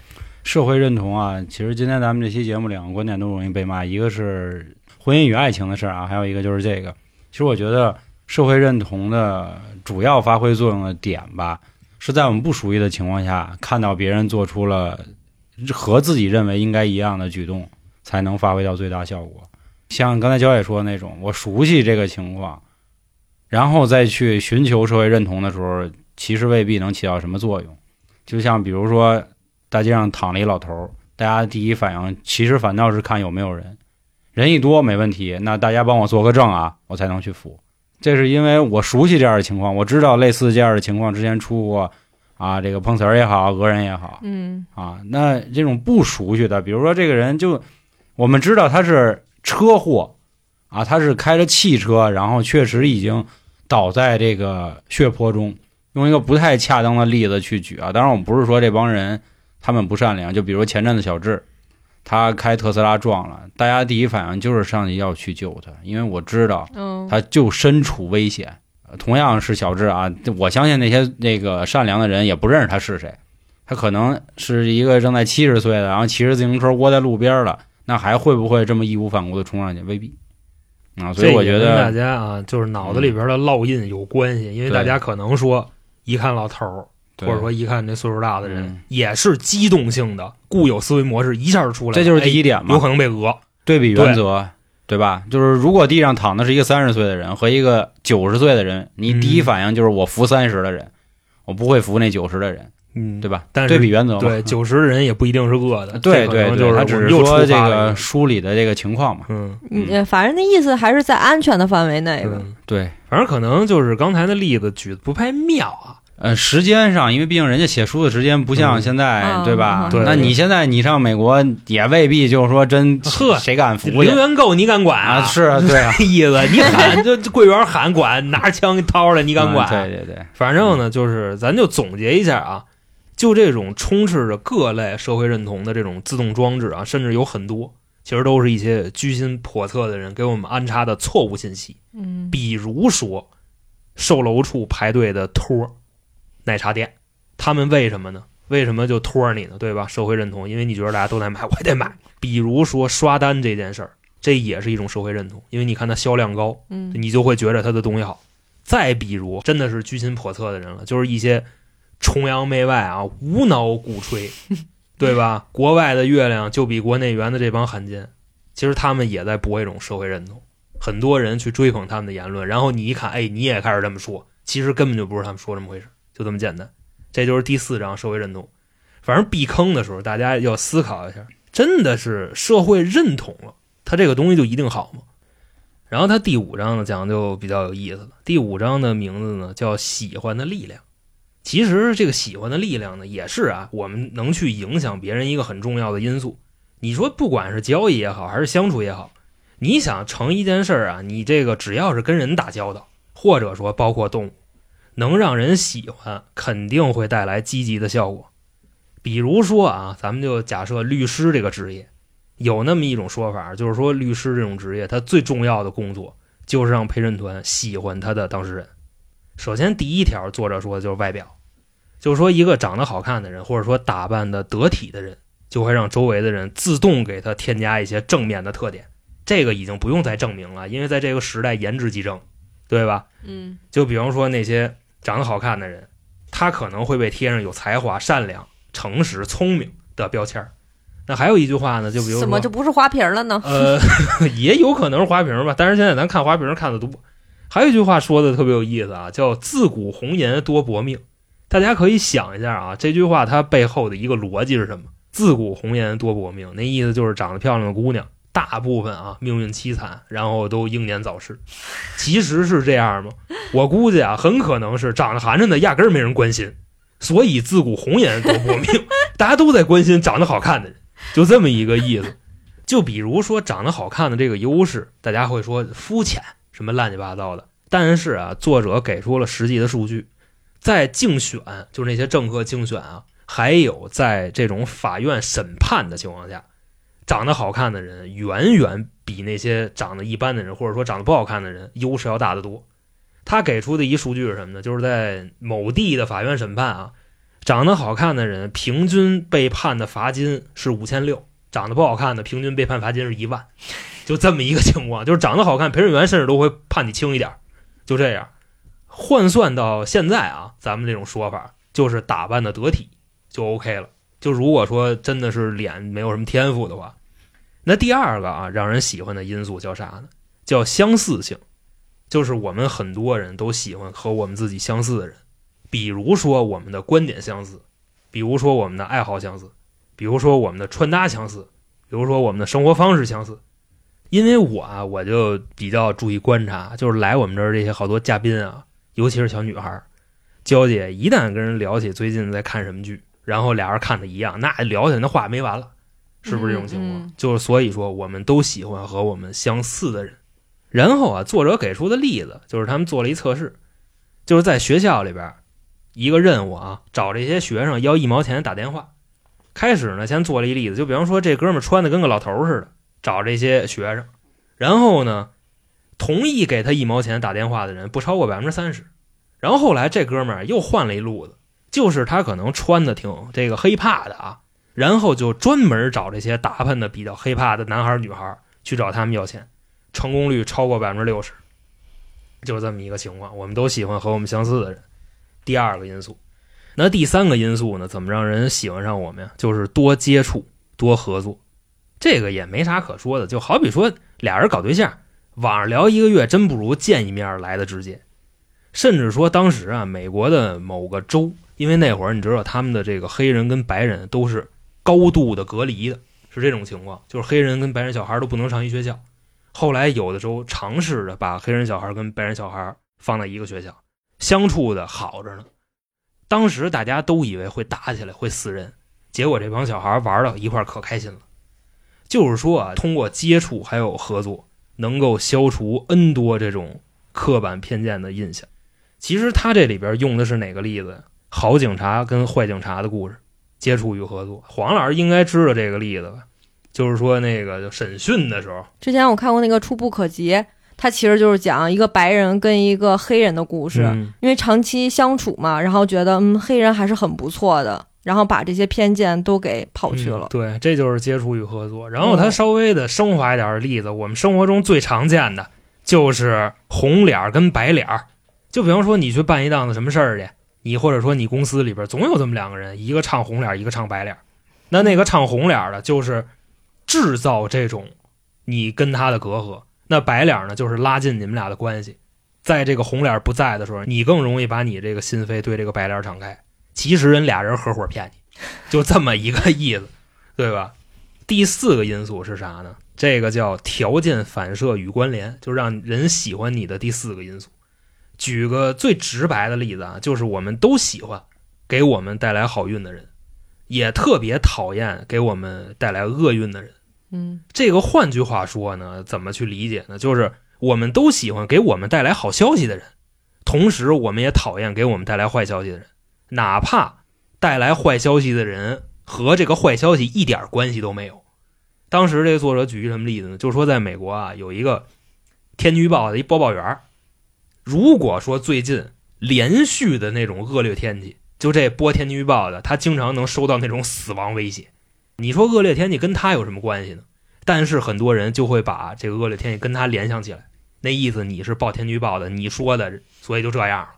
Speaker 2: 社会认同啊，其实今天咱们这期节目两个观点都容易被骂，一个是婚姻与爱情的事儿啊，还有一个就是这个。其实我觉得社会认同的主要发挥作用的点吧，是在我们不熟悉的情况下，看到别人做出了和自己认为应该一样的举动，才能发挥到最大效果。像刚才焦野说的那种，我熟悉这个情况，然后再去寻求社会认同的时候，其实未必能起到什么作用。就像比如说，大街上躺了一老头儿，大家第一反应其实反倒是看有没有人，人一多没问题，那大家帮我做个证啊，我才能去扶。这是因为我熟悉这样的情况，我知道类似这样的情况之前出过啊，这个碰瓷儿也好，讹人也好
Speaker 4: 嗯
Speaker 2: 啊。那这种不熟悉的，比如说这个人就我们知道他是车祸啊，他是开着汽车，然后确实已经倒在这个血泊中。用一个不太恰当的例子去举啊，当然我们不是说这帮人他们不善良，就比如前阵子小智，他开特斯拉撞了，大家第一反应就是上去要去救他，因为我知道
Speaker 4: 嗯，
Speaker 2: 他就身处危险。呃同样是小智啊，我相信那些那个善良的人也不认识他是谁，他可能是一个正在七十岁的，然后骑着自行车窝在路边了，那还会不会这么义无反顾的冲上去？未必啊，所以我觉
Speaker 3: 得跟大家啊，就是脑子里边的烙印有关系，因为大家可能说一看老头儿，
Speaker 2: 对
Speaker 3: 或者说一看这岁数大的人，
Speaker 2: 嗯
Speaker 3: 也是机动性的固有思维模式一下就出来了，
Speaker 2: 这就是第
Speaker 3: 一，
Speaker 2: 点嘛
Speaker 3: 有，可能被讹。
Speaker 2: 对比原则，对吧？就是如果地上躺的是一个三十岁的人和一个九十岁的人，你
Speaker 3: 嗯
Speaker 2: 第一反应就是我扶三十的人，我不会扶那九十的人，
Speaker 3: 嗯，
Speaker 2: 对吧？
Speaker 3: 但是
Speaker 2: 对比原则嘛，
Speaker 3: 对九十的人也不一定是恶的，
Speaker 2: 对对
Speaker 3: 就是
Speaker 2: 他只是说这个书里的这个情况嘛。
Speaker 3: 嗯
Speaker 4: 嗯，反正那意思还是在安全的范围内吧。
Speaker 3: 嗯，
Speaker 2: 对，
Speaker 3: 反正可能就是刚才的例子举的不太妙啊。
Speaker 2: 呃，时间上，因为毕竟人家写书的时间不像
Speaker 3: 嗯
Speaker 2: 现在，
Speaker 4: 啊
Speaker 2: 对吧？
Speaker 3: 对
Speaker 2: 那你现在你上美国也未必就是说真
Speaker 3: 呵
Speaker 2: 谁敢服去
Speaker 3: 零元购你敢管
Speaker 2: 啊？是啊，对啊，
Speaker 3: 这意思，你喊就就柜员喊管，拿着枪掏出来，你敢管？
Speaker 2: 嗯对对对，
Speaker 3: 反正呢，就是咱就总结一下啊，就这种充斥着各类社会认同的这种自动装置啊，甚至有很多，其实都是一些居心叵测的人给我们安插的错误信息。
Speaker 4: 嗯，
Speaker 3: 比如说，售楼处排队的托儿奶茶店，他们为什么呢？为什么就托着你呢？对吧？社会认同，因为你觉得大家都在买，我也得买。比如说刷单这件事儿，这也是一种社会认同，因为你看它销量高，
Speaker 4: 嗯
Speaker 3: 你就会觉得它的东西好。再比如，真的是居心叵测的人了，就是一些崇洋媚外啊、无脑鼓吹，对吧？国外的月亮就比国内圆的这帮汉奸，其实他们也在博一种社会认同。很多人去追捧他们的言论，然后你一看，哎，你也开始这么说，其实根本就不是他们说这么回事，就这么简单。这就是第四章社会认同。反正避坑的时候，大家要思考一下，真的是社会认同了，它这个东西就一定好吗？然后它第五章呢讲就比较有意思了。第五章的名字呢叫“喜欢的力量”。其实这个喜欢的力量呢，也是啊，我们能去影响别人一个很重要的因素。你说不管是交易也好，还是相处也好，你想成一件事儿啊，你这个只要是跟人打交道，或者说包括动物，能让人喜欢，肯定会带来积极的效果。比如说啊，咱们就假设律师这个职业，有那么一种说法，就是说律师这种职业，他最重要的工作就是让陪审团喜欢他的当事人。首先，第一条作者说的就是外表，就是说一个长得好看的人，或者说打扮的得体的人，就会让周围的人自动给他添加一些正面的特点。这个已经不用再证明了，因为在这个时代，颜值即正，对吧？
Speaker 4: 嗯
Speaker 3: 就比方说那些长得好看的人，他可能会被贴上有才华、善良、诚实、聪明的标签儿。那还有一句话呢，就比如
Speaker 4: 怎么就，不是花瓶了呢？
Speaker 3: 呃，也有可能是花瓶吧，但是现在咱看花瓶看的多。还有一句话说的特别有意思啊，叫“自古红颜多薄命”。大家可以想一下啊，这句话它背后的一个逻辑是什么？“自古红颜多薄命”，那意思就是长得漂亮的姑娘，大部分啊命运凄惨，然后都英年早逝。其实是这样吗？我估计啊，很可能是长得寒碜的压根儿没人关心，所以自古红颜多薄命，大家都在关心长得好看的人，就这么一个意思。就比如说长得好看的这个优势，大家会说肤浅，什么乱七八糟的。但是啊，作者给出了实际的数据，在竞选，就是那些政客竞选啊，还有在这种法院审判的情况下，长得好看的人远远比那些长得一般的人，或者说长得不好看的人优势要大得多。他给出的一数据是什么呢？就是在某地的法院审判啊，长得好看的人平均被判的罚金是五千六，长得不好看的平均被判罚金是一万，就这么一个情况。就是长得好看，陪审员甚至都会判你轻一点，就这样。换算到现在啊，咱们这种说法就是打扮的得体就 OK 了。就如果说真的是脸没有什么天赋的话，那第二个啊，让人喜欢的因素叫啥呢？叫相似性，就是我们很多人都喜欢和我们自己相似的人，比如说我们的观点相似，比如说我们的爱好相似，比如说我们的穿搭相似，比如说我们的生活方式相似。因为我啊，我就比较注意观察，就是来我们这儿这些好多嘉宾啊，尤其是小女孩儿，娇姐一旦跟人聊起最近在看什么剧，然后俩人看的一样，那聊起来那话没完了，是不是这种情况？
Speaker 4: 嗯嗯
Speaker 3: 就是所以说，我们都喜欢和我们相似的人。然后啊，作者给出的例子就是他们做了一测试，就是在学校里边一个任务啊，找这些学生要一毛钱打电话。开始呢，先做了一例子，就比方说这哥们穿的跟个老头似的，找这些学生，然后呢，同意给他一毛钱打电话的人不超过百分之三十。然后后来这哥们儿又换了一路子，就是他可能穿的挺这个黑怕的啊，然后就专门找这些打扮的比较黑怕的男孩女孩去找他们要钱，成功率超过百分之六十，就这么一个情况。我们都喜欢和我们相似的人。第二个因素，那第三个因素呢？怎么让人喜欢上我们呀？就是多接触、多合作。这个也没啥可说的，就好比说俩人搞对象，网上聊一个月，真不如见一面来的直接。甚至说当时啊，美国的某个州，因为那会儿你知道他们的这个黑人跟白人都是高度的隔离的，是这种情况，就是黑人跟白人小孩都不能上一学校。后来有的时候尝试着把黑人小孩跟白人小孩放在一个学校，相处的好着呢。当时大家都以为会打起来，会死人，结果这帮小孩玩到一块可开心了。就是说啊，通过接触还有合作，能够消除 N 多这种刻板偏见的印象。其实他这里边用的是哪个例子呀？好警察跟坏警察的故事，接触与合作。黄老师应该知道这个例子吧？就是说那个就审讯的时候，
Speaker 4: 之前我看过那个《触不可及》，它其实就是讲一个白人跟一个黑人的故事，
Speaker 3: 嗯
Speaker 4: 因为长期相处嘛，然后觉得嗯黑人还是很不错的，然后把这些偏见都给跑去了
Speaker 3: 嗯。对，这就是接触与合作。然后他
Speaker 4: 嗯
Speaker 3: 稍微的升华一点的例子，我们生活中最常见的就是红脸儿跟白脸儿。就比方说你去办一档子什么事儿去，你或者说你公司里边总有这么两个人，一个唱红脸，一个唱白脸。那那个唱红脸的，就是制造这种你跟他的隔阂；那白脸呢，就是拉近你们俩的关系。在这个红脸不在的时候，你更容易把你这个心扉对这个白脸敞开。其实人俩人合伙骗你，就这么一个意思，对吧？第四个因素是啥呢？这个叫条件反射与关联，就让人喜欢你的第四个因素。举个最直白的例子啊，就是我们都喜欢给我们带来好运的人，也特别讨厌给我们带来厄运的人。
Speaker 4: 嗯
Speaker 3: 这个换句话说呢，怎么去理解呢？就是我们都喜欢给我们带来好消息的人，同时我们也讨厌给我们带来坏消息的人，哪怕带来坏消息的人和这个坏消息一点关系都没有。当时这个作者举一什么例子呢？就是说在美国啊，有一个天气预报的一播报员儿，如果说最近连续的那种恶劣天气，就这播天气预报的，他经常能收到那种死亡威胁。你说恶劣天气跟他有什么关系呢？但是很多人就会把这个恶劣天气跟他联想起来，那意思你是报天气预报的，你说的，所以就这样了，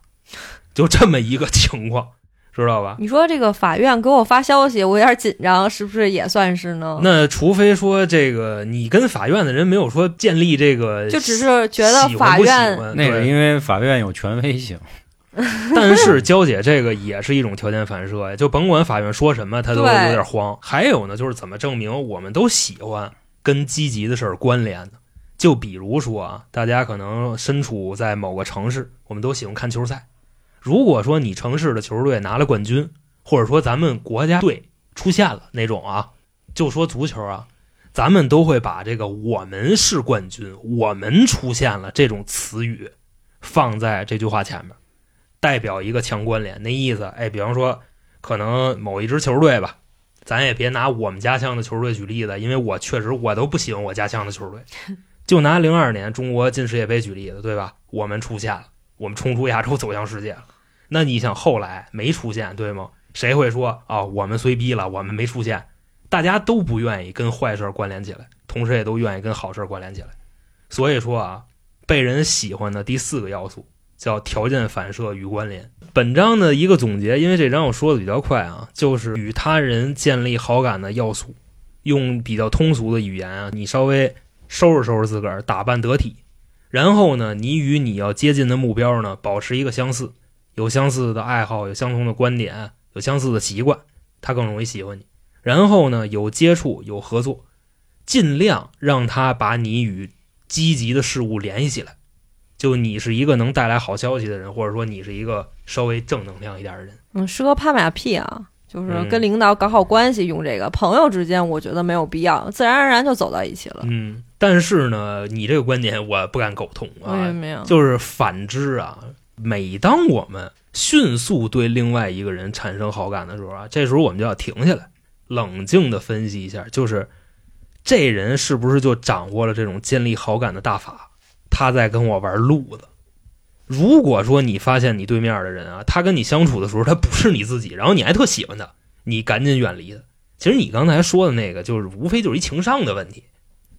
Speaker 3: 就这么一个情况，知道吧？
Speaker 4: 你说这个法院给我发消息，我有点紧张，是不是也算是呢？
Speaker 3: 那除非说这个你跟法院的人没有说建立这个，
Speaker 4: 就只是觉得
Speaker 3: 喜欢不喜
Speaker 4: 法院
Speaker 3: 欢
Speaker 2: 那个因为法院有权威性，
Speaker 3: 但是娇姐这个也是一种条件反射呀，就甭管法院说什么，他都有点慌。还有呢，就是怎么证明我们都喜欢跟积极的事儿关联呢？就比如说啊，大家可能身处在某个城市，我们都喜欢看球赛。如果说你城市的球队拿了冠军，或者说咱们国家队出现了那种啊，就说足球啊，咱们都会把这个“我们是冠军”“我们出现了”这种词语放在这句话前面。代表一个强关联，那意思，哎，比方说，可能某一支球队吧，咱也别拿我们家乡的球队举例子，因为我确实我都不喜欢我家乡的球队，就拿零二年中国进世界杯举例子，对吧？我们出现了，我们冲出亚洲走向世界了。那你想后来没出现，对吗？谁会说啊、我们虽逼了，我们没出现？大家都不愿意跟坏事关联起来，同时也都愿意跟好事关联起来。所以说啊，被人喜欢的第四个要素叫条件反射与关联。本章的一个总结，因为这章我说的比较快啊，就是与他人建立好感的要素。用比较通俗的语言啊，你稍微收拾收拾自个儿，打扮得体，然后呢，你与你要接近的目标呢保持一个相似，有相似的爱好，有相同的观点，有相似的习惯，他更容易喜欢你。然后呢，有接触，有合作，尽量让他把你与积极的事物联系起来。就你是一个能带来好消息的人，或者说你是一个稍微正能量一点的人。
Speaker 4: 嗯，适合拍马屁啊，就是
Speaker 3: 嗯
Speaker 4: 跟领导搞好关系用这个，朋友之间我觉得没有必要，自然而然就走到一起了。
Speaker 3: 嗯，但是呢，你这个观点我不敢苟同啊？就是反之啊。每当我们迅速对另外一个人产生好感的时候啊，这时候我们就要停下来，冷静的分析一下，就是这人是不是就掌握了这种建立好感的大法？他在跟我玩路子。如果说你发现你对面的人啊，他跟你相处的时候，他不是你自己，然后你还特喜欢他，你赶紧远离他。其实你刚才说的那个，就是无非就是一情商的问题，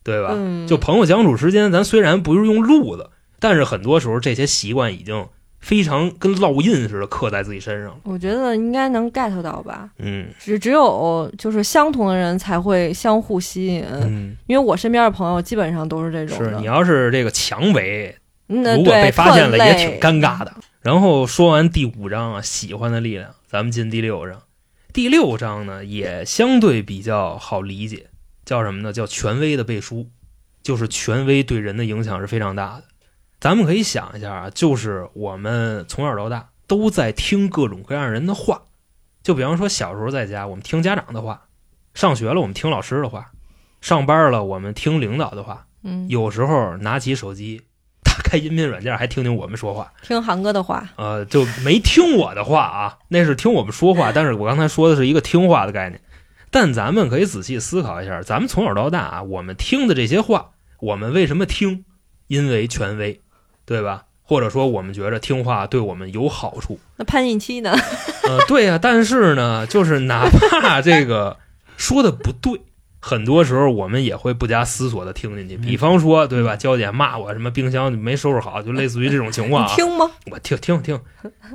Speaker 3: 对吧？
Speaker 4: 嗯，
Speaker 3: 就朋友相处之间，咱虽然不是用路子，但是很多时候这些习惯已经非常跟烙印似的刻在自己身上。
Speaker 4: 我觉得应该能 get 到吧。
Speaker 3: 嗯
Speaker 4: 只只有就是相同的人才会相互吸引，
Speaker 3: 嗯，
Speaker 4: 因为我身边的朋友基本上都是这种的。
Speaker 3: 是你要是这个蔷薇，
Speaker 4: 嗯
Speaker 3: 如果被发现了也挺尴尬的。然后说完第五章啊，喜欢的力量，咱们进第六章。第六章呢也相对比较好理解，叫什么呢？叫权威的背书，就是权威对人的影响是非常大的。咱们可以想一下啊，就是我们从小到大都在听各种各样人的话，就比方说小时候在家，我们听家长的话；上学了，我们听老师的话；上班了，我们听领导的话。
Speaker 4: 嗯，
Speaker 3: 有时候拿起手机，打开音频软件，还听听我们说话，
Speaker 4: 听韩哥的话，
Speaker 3: 呃，就没听我的话啊，那是听我们说话。但是我刚才说的是一个听话的概念。但咱们可以仔细思考一下，咱们从小到大啊，我们听的这些话，我们为什么听？因为权威，对吧？或者说我们觉着听话对我们有好处，
Speaker 4: 那叛逆期呢？
Speaker 3: 呃，对呀、但是呢，就是哪怕这个说的不对，很多时候我们也会不加思索的听进去。比方说，对吧？娇姐骂我什么冰箱没收拾好，就 类似于这种情况啊。
Speaker 4: 听吗？
Speaker 3: 我听听听，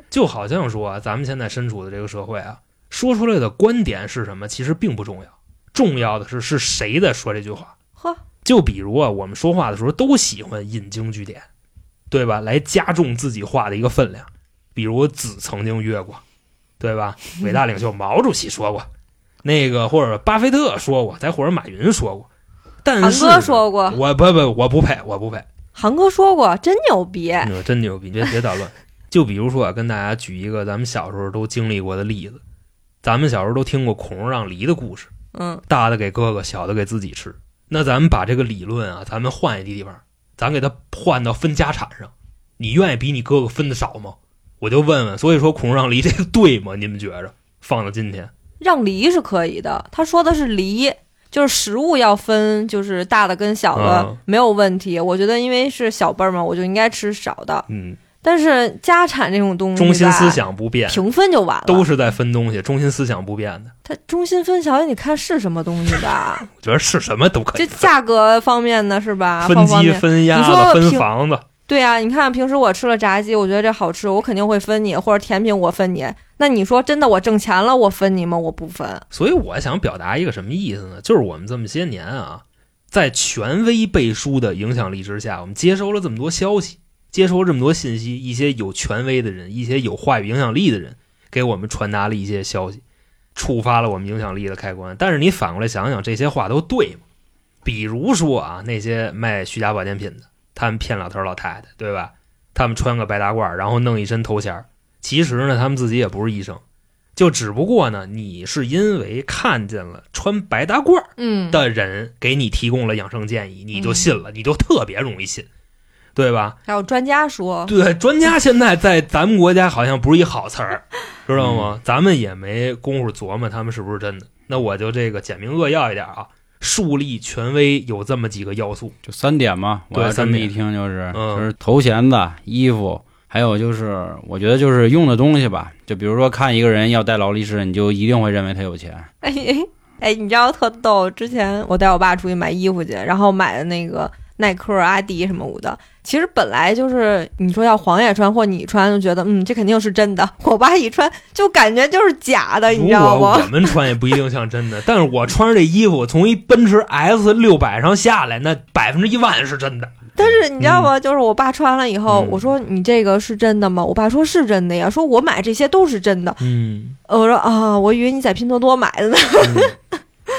Speaker 3: 就好像说啊，咱们现在身处的这个社会啊，说出来的观点是什么，其实并不重要，重要的是是谁在说这句话。
Speaker 4: 呵，
Speaker 3: 就比如啊，我们说话的时候都喜欢引经据典，对吧？来加重自己话的一个分量。比如子曾经约过，对吧？伟大领袖毛主席说过，那个或者巴菲特说过，再或者马云说过。但是韩
Speaker 4: 哥说过，
Speaker 3: 我不不，我不配，我不配。
Speaker 4: 韩哥说过，真牛逼。
Speaker 3: 嗯，真牛逼！别别捣乱。就比如说啊，跟大家举一个咱们小时候都经历过的例子，咱们小时候都听过孔融让梨的故事，
Speaker 4: 嗯，
Speaker 3: 大的给哥哥，小的给自己吃。那咱们把这个理论啊，咱们换一地方，咱给他换到分家产上，你愿意比你哥哥分的少吗？我就问问，所以说孔融让梨这个对吗？你们觉着放到今天，
Speaker 4: 让梨是可以的，他说的是梨。就是食物要分，就是大的跟小的、
Speaker 3: 嗯
Speaker 4: 没有问题。我觉得因为是小辈儿嘛，我就应该吃少的。
Speaker 3: 嗯，
Speaker 4: 但是家产这种东西，
Speaker 3: 中心思想不变，
Speaker 4: 平分就完了。
Speaker 3: 都是在分东西，中心思想不变的。
Speaker 4: 它中心分小，你看是什么东西吧？
Speaker 3: 我觉得是什么都可以分，
Speaker 4: 就价格方面的是吧？
Speaker 3: 分鸡、分鸭子、分房子。
Speaker 4: 对啊，你看平时我吃了炸鸡，我觉得这好吃，我肯定会分你，或者甜品我分你。那你说真的，我挣钱了，我分你吗？我不分。
Speaker 3: 所以我想表达一个什么意思呢？就是我们这么些年啊，在权威背书的影响力之下，我们接收了这么多消息，接收这么多信息，一些有权威的人，一些有话语影响力的人，给我们传达了一些消息，触发了我们影响力的开关。但是你反过来想想，这些话都对吗？比如说啊，那些卖虚假保健品的，他们骗老头老太太，对吧？他们穿个白大褂，然后弄一身头衔，其实呢，他们自己也不是医生。就只不过呢，你是因为看见了穿白大褂
Speaker 4: 嗯，
Speaker 3: 的人给你提供了养生建议，你就信了，你就特别容易信，对吧？
Speaker 4: 还有专家说，
Speaker 3: 对，专家现在在咱们国家好像不是一好词儿，知道吗？
Speaker 4: 嗯
Speaker 3: 咱们也没工夫琢磨他们是不是真的。那我就这个简明扼要一点啊，树立权威有这么几个要素，
Speaker 2: 就三点嘛。我
Speaker 3: 对三点
Speaker 2: 要这么一听就是，
Speaker 3: 嗯
Speaker 2: 就是头衔子、衣服，还有就是我觉得就是用的东西吧。就比如说看一个人要戴劳力士，你就一定会认为他有钱。
Speaker 4: 哎哎，你知道特逗？之前我带我爸出去买衣服去，然后买的那个耐克、阿迪什么的，其实本来就是你说要黄爷穿或你穿，就觉得嗯这肯定是真的。我爸一穿就感觉就是假的，你知道
Speaker 3: 吗我
Speaker 4: 吗？
Speaker 3: 们穿也不一定像真的，但是我穿着这衣服从一奔驰 S 六百上下来，那百分之一万是真的。
Speaker 4: 但是你知道吗？就是我爸穿了以后，
Speaker 3: 嗯
Speaker 4: 我说你这个是真的吗？我爸说是真的呀，说我买这些都是真的。
Speaker 3: 嗯，
Speaker 4: 呃我说啊，我以为你在拼多多买的呢。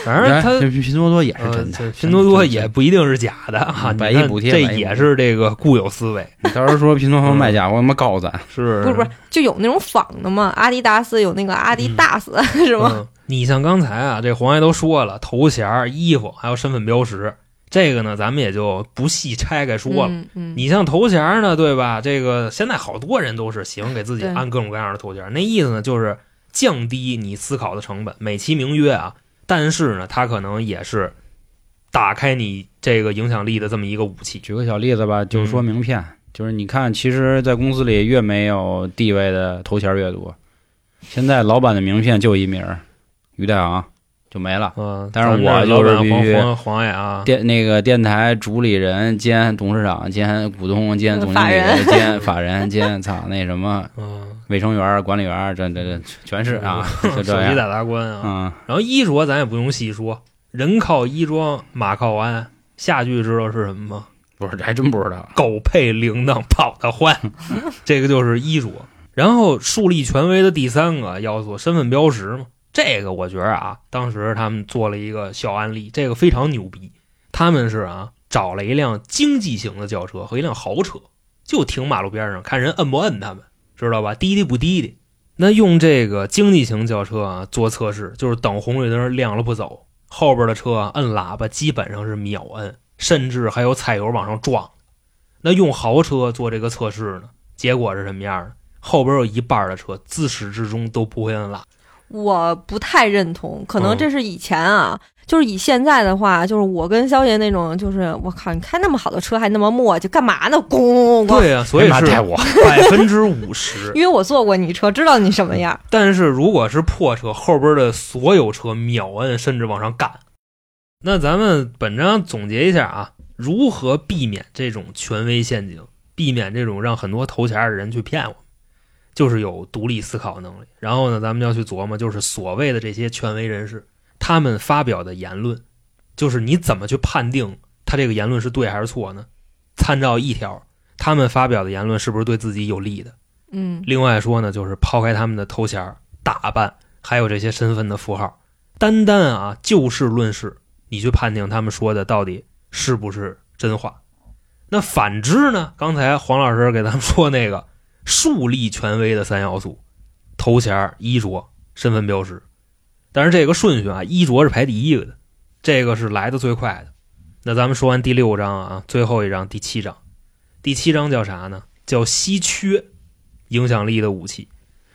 Speaker 3: 反正他
Speaker 2: 这拼多多也是
Speaker 3: 呃
Speaker 2: 真的，
Speaker 3: 这拼多多也不一定是假的啊，
Speaker 2: 百亿补贴
Speaker 3: 这也是这个固有思维，
Speaker 2: 你到时候说拼多多卖家伙，我他妈告咱！
Speaker 3: 是
Speaker 4: 不是不是，就有那种仿的嘛，阿迪达斯有那个阿迪达斯、是吗？
Speaker 3: 嗯，你像刚才啊，这黄爷都说了，头衔、衣服还有身份标识，这个呢，咱们也就不细拆开说了。
Speaker 4: 嗯嗯，
Speaker 3: 你像头衔呢，对吧？这个现在好多人都是喜欢给自己安各种各样的头衔，那意思呢就是降低你思考的成本，美其名曰啊，但是呢，它可能也是打开你这个影响力的这么一个武器。
Speaker 2: 举个小例子吧，就是说名片，就是你看，其实，在公司里越没有地位的头衔越多。现在老板的名片就一名儿，于太昂就没了。
Speaker 3: 嗯，
Speaker 2: 但是我就是
Speaker 3: 这老板黄
Speaker 2: 必须
Speaker 3: 黄黄爷啊，
Speaker 2: 电那个电台主理人兼董事长兼股东兼总经理兼法人兼操那什么
Speaker 3: 嗯，
Speaker 2: 卫生员管理员这这这全是啊，就
Speaker 3: 首
Speaker 2: 这样。
Speaker 3: 席打杂官啊。
Speaker 2: 嗯，
Speaker 3: 然后衣着咱也不用细说，人靠衣装，马靠鞍。下句知道是什么吗？
Speaker 2: 不是，这还真不知道。
Speaker 3: 狗配铃铛跑得欢，这个就是衣着。然后树立权威的第三个要素，身份标识嘛。这个我觉得啊，当时他们做了一个小案例，这个非常牛逼。他们是啊，找了一辆经济型的轿车和一辆豪车，就停马路边上，看人摁不摁他们，知道吧？滴滴不滴滴。那用这个经济型轿车啊做测试，就是等红绿灯亮了不走，后边的车啊摁喇叭基本上是秒摁，甚至还有踩油往上撞。那用豪车做这个测试呢，结果是什么样的？后边有一半的车自始至终都不会摁喇叭。
Speaker 4: 我不太认同，可能
Speaker 3: 嗯
Speaker 4: 这是以前啊，就是以现在的话，就是我跟肖爷那种，就是我靠，你开那么好的车还那么磨叽，干嘛呢？咣咣咣！
Speaker 3: 对呀、所以是
Speaker 2: 别带我
Speaker 3: 百分之五十。
Speaker 4: 因为我坐过你车，知道你什么样。
Speaker 3: 但是如果是破车，后边的所有车秒摁，甚至往上干。那咱们本章总结一下啊，如何避免这种权威陷阱，避免这种让很多头衔的人去骗我们，就是有独立思考能力。然后呢，咱们要去琢磨，就是所谓的这些权威人士，他们发表的言论，就是你怎么去判定他这个言论是对还是错呢？参照一条，他们发表的言论是不是对自己有利的？
Speaker 4: 嗯
Speaker 3: 另外说呢，就是抛开他们的头衔、打扮，还有这些身份的符号，单单啊就事论事，你去判定他们说的到底是不是真话。那反之呢？刚才黄老师给咱们说那个树立权威的三要素：头衔、衣着、身份标识。但是这个顺序啊，衣着是排第一个的，这个是来的最快的。那咱们说完第六章啊，最后一章第七章，第七章叫啥呢？叫稀缺。影响力的武器。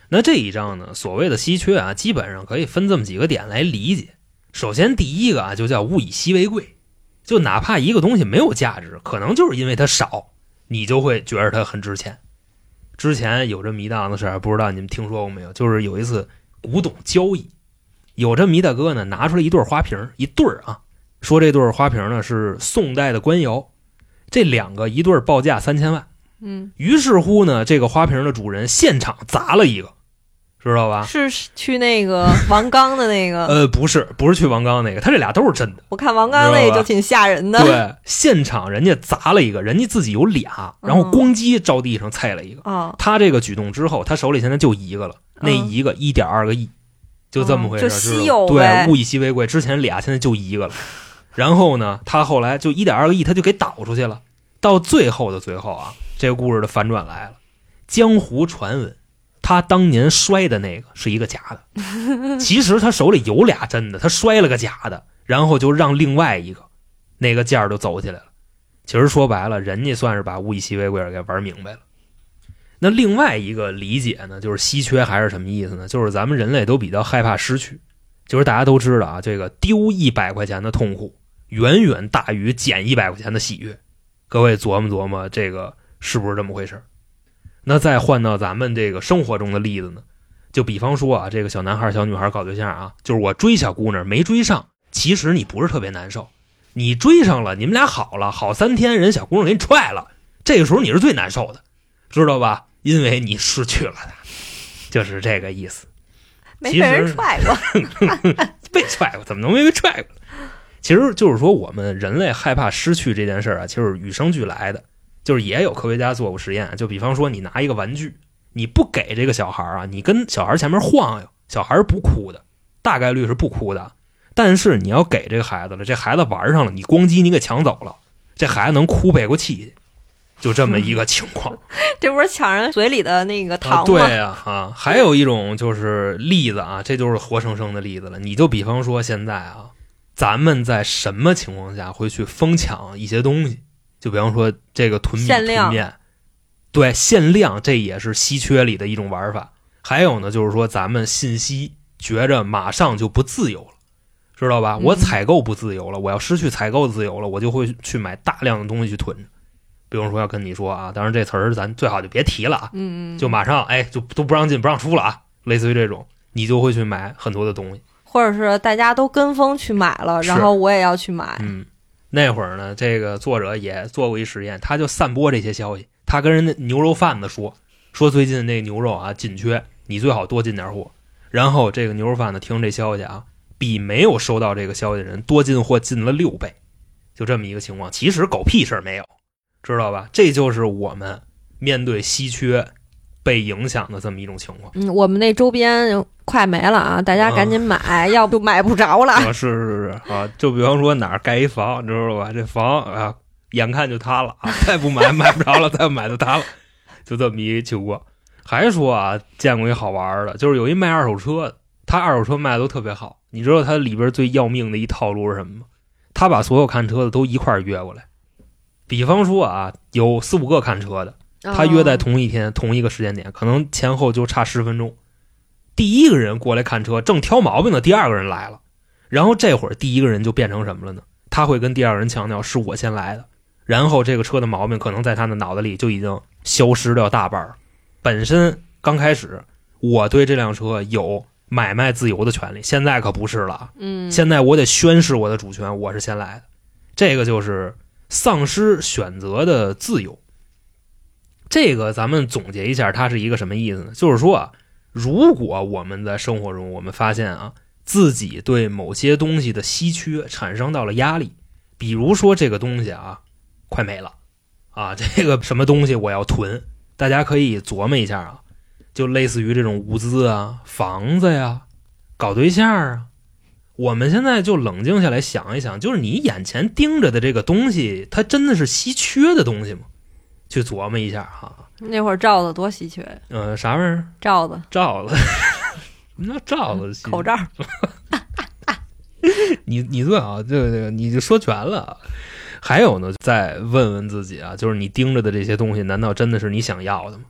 Speaker 3: 那这一章呢，所谓的稀缺啊，基本上可以分这么几个点来理解。首先，第一个啊，就叫物以稀为贵，就哪怕一个东西没有价值，可能就是因为它少，你就会觉得它很值钱。之前有这么一档子事儿，不知道你们听说过没有？就是有一次古董交易，有这么一大哥呢，拿出来一对花瓶，一对儿啊，说这对花瓶呢是宋代的官窑，这两个一对儿报价三千万。
Speaker 4: 嗯，
Speaker 3: 于是乎呢，这个花瓶的主人现场砸了一个，知道吧？
Speaker 4: 是去那个王刚的那个，
Speaker 3: 呃，不是，不是去王刚那个，他这俩都是真的。
Speaker 4: 我看王刚那就挺吓人的。
Speaker 3: 对，现场人家砸了一个，人家自己有俩，然后
Speaker 4: 嗯
Speaker 3: 咣叽照地上踩了一个。
Speaker 4: 哦，
Speaker 3: 他这个举动之后，他手里现在就一个了，那
Speaker 4: 嗯
Speaker 3: 一个一点二个亿，就这么回事对，物以稀为贵，之前俩，现在就一个了。然后呢，他后来就一点二个亿，他就给倒出去了。到最后的最后啊，这个故事的反转来了。江湖传闻，他当年摔的那个是一个假的，其实他手里有俩真的，他摔了个假的，然后就让另外一个那个价儿就走起来了。其实说白了，人家算是把物以稀为贵给玩明白了。那另外一个理解呢，就是稀缺还是什么意思呢？就是咱们人类都比较害怕失去，就是大家都知道啊，这个丢一百块钱的痛苦远远大于捡一百块钱的喜悦。各位琢磨琢磨，这个是不是这么回事？那再换到咱们这个生活中的例子呢，就比方说啊，这个小男孩、小女孩搞对象啊，就是我追小姑娘没追上，其实你不是特别难受，你追上了，你们俩好了，好三天，人小姑娘给你踹了，这个时候你是最难受的，知道吧？因为你失去了他，就是这个意思。
Speaker 4: 没被人踹过。
Speaker 3: 被踹过，怎么能没被踹过？其实就是说，我们人类害怕失去这件事儿啊，其实与生俱来的。就是也有科学家做过实验，就比方说，你拿一个玩具，你不给这个小孩啊，你跟小孩前面晃悠，小孩儿不哭的，大概率是不哭的。但是你要给这个孩子了，这孩子玩上了，你咣叽你给抢走了，这孩子能哭背过气去，就这么一个情况。
Speaker 4: 这不是抢人嘴里的那个糖
Speaker 3: 啊，
Speaker 4: 吗？
Speaker 3: 对呀、啊，还有一种就是例子啊，这就是活生生的例子了。你就比方说现在啊，咱们在什么情况下会去疯抢一些东西？就比方说这个囤米囤面，对，限量这也是稀缺里的一种玩法。还有呢，就是说咱们信息觉着马上就不自由了，知道吧？
Speaker 4: 嗯
Speaker 3: 我采购不自由了，我要失去采购自由了，我就会去买大量的东西去囤着。比如说要跟你说啊，当然这词儿咱最好就别提了啊，
Speaker 4: 嗯，嗯，
Speaker 3: 就马上哎就都不让进不让出了啊，类似于这种，你就会去买很多的东西。
Speaker 4: 或者是大家都跟风去买了，然后我也要去买。
Speaker 3: 嗯，那会儿呢，这个作者也做过一实验，他就散播这些消息，他跟人家牛肉贩子说，说最近那牛肉啊紧缺，你最好多进点货。然后这个牛肉贩子听这消息啊，比没有收到这个消息的人多进货进了六倍，就这么一个情况。其实狗屁事儿没有，知道吧？这就是我们面对稀缺被影响的这么一种情况。
Speaker 4: 嗯，我们那周边快没了啊，大家赶紧买，要不买不着了。
Speaker 3: 啊，是是是啊，就比方说哪儿盖一房，你知道吧？这房啊，眼看就塌了啊，再不买 买不着了，再不买就塌了，就这么一情况。还说啊，见过一好玩的，就是有一卖二手车的，他二手车卖的都特别好。你知道他里边最要命的一套路是什么吗？他把所有看车的都一块儿约过来。比方说啊，有四五个看车的，他约在
Speaker 4: 哦
Speaker 3: 同一天、同一个时间点，可能前后就差十分钟。第一个人过来看车，正挑毛病的第二个人来了，然后这会儿第一个人就变成什么了呢？他会跟第二个人强调是我先来的，然后这个车的毛病可能在他的脑子里就已经消失掉大半儿。本身刚开始我对这辆车有买卖自由的权利，现在可不是了啊。
Speaker 4: 嗯，
Speaker 3: 现在我得宣示我的主权，我是先来的，这个就是丧失选择的自由。这个咱们总结一下，它是一个什么意思呢？就是说啊，如果我们在生活中，我们发现啊，自己对某些东西的稀缺产生到了压力，比如说这个东西啊，快没了啊，这个什么东西我要囤，大家可以琢磨一下啊，就类似于这种物资啊、房子呀、搞对象啊，我们现在就冷静下来想一想，就是你眼前盯着的这个东西，它真的是稀缺的东西吗？去琢磨一下哈。
Speaker 4: 那会儿罩子多稀缺，
Speaker 3: 呃，啥玩意儿？
Speaker 4: 罩子、
Speaker 3: 罩子？什么叫罩子？
Speaker 4: 口罩。
Speaker 3: 你你最好这个这个你就说全了。啊还有呢，再问问自己啊，就是你盯着的这些东西，难道真的是你想要的吗？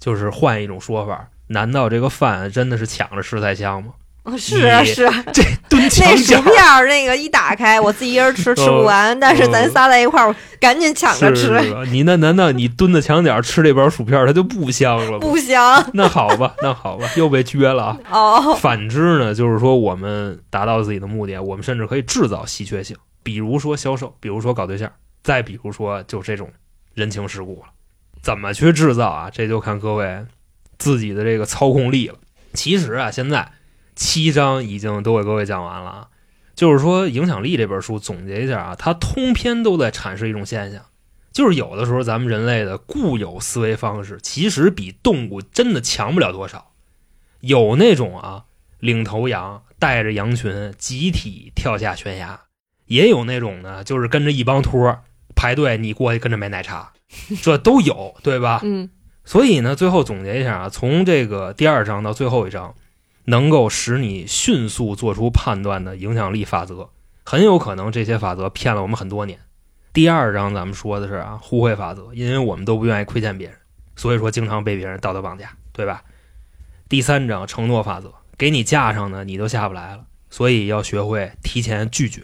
Speaker 3: 就是换一种说法，难道这个饭真的是抢着吃才香吗？
Speaker 4: 哦是啊是啊，
Speaker 3: 这蹲墙
Speaker 4: 那薯
Speaker 3: 角
Speaker 4: 片儿那个一打开，我自己一人吃吃不完，但是咱仨在一块儿，我赶紧抢着吃，
Speaker 3: 你那难道你蹲在墙角吃这包薯片，它就不香了吗？
Speaker 4: 不香
Speaker 3: 那好吧，那好吧，又被撅了啊。
Speaker 4: 哦。
Speaker 3: 反之呢，就是说我们达到自己的目的，我们甚至可以制造稀缺性，比如说销售，比如说搞对象，再比如说就这种人情世故了。怎么去制造啊？这就看各位自己的这个操控力了。其实啊，现在七章已经都给各位讲完了啊。就是说，《影响力》这本书总结一下啊，它通篇都在阐释一种现象，就是有的时候咱们人类的固有思维方式，其实比动物真的强不了多少。有那种啊，领头羊带着羊群集体跳下悬崖，也有那种呢，就是跟着一帮托儿排队，你过去跟着买奶茶，这都有，对吧？
Speaker 4: 嗯，
Speaker 3: 所以呢，最后总结一下啊，从这个第二章到最后一章，能够使你迅速做出判断的影响力法则，很有可能这些法则骗了我们很多年。第二章咱们说的是啊，互惠法则，因为我们都不愿意亏欠别人，所以说经常被别人道德绑架，对吧？第三章承诺法则，给你架上呢，你都下不来了，所以要学会提前拒绝。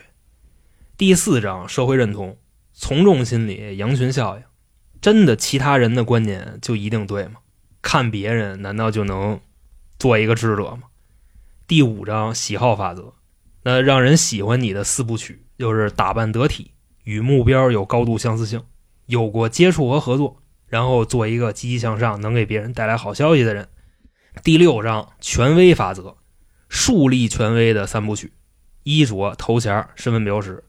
Speaker 3: 第四章社会认同，从众心理，羊群效应。真的其他人的观点就一定对吗？看别人难道就能做一个智者吗？第五章喜好法则，那让人喜欢你的四部曲就是打扮得体，与目标有高度相似性，有过接触和合作，然后做一个积极向上、能给别人带来好消息的人。第六章权威法则，树立权威的三部曲：衣着、头衔、身份标识。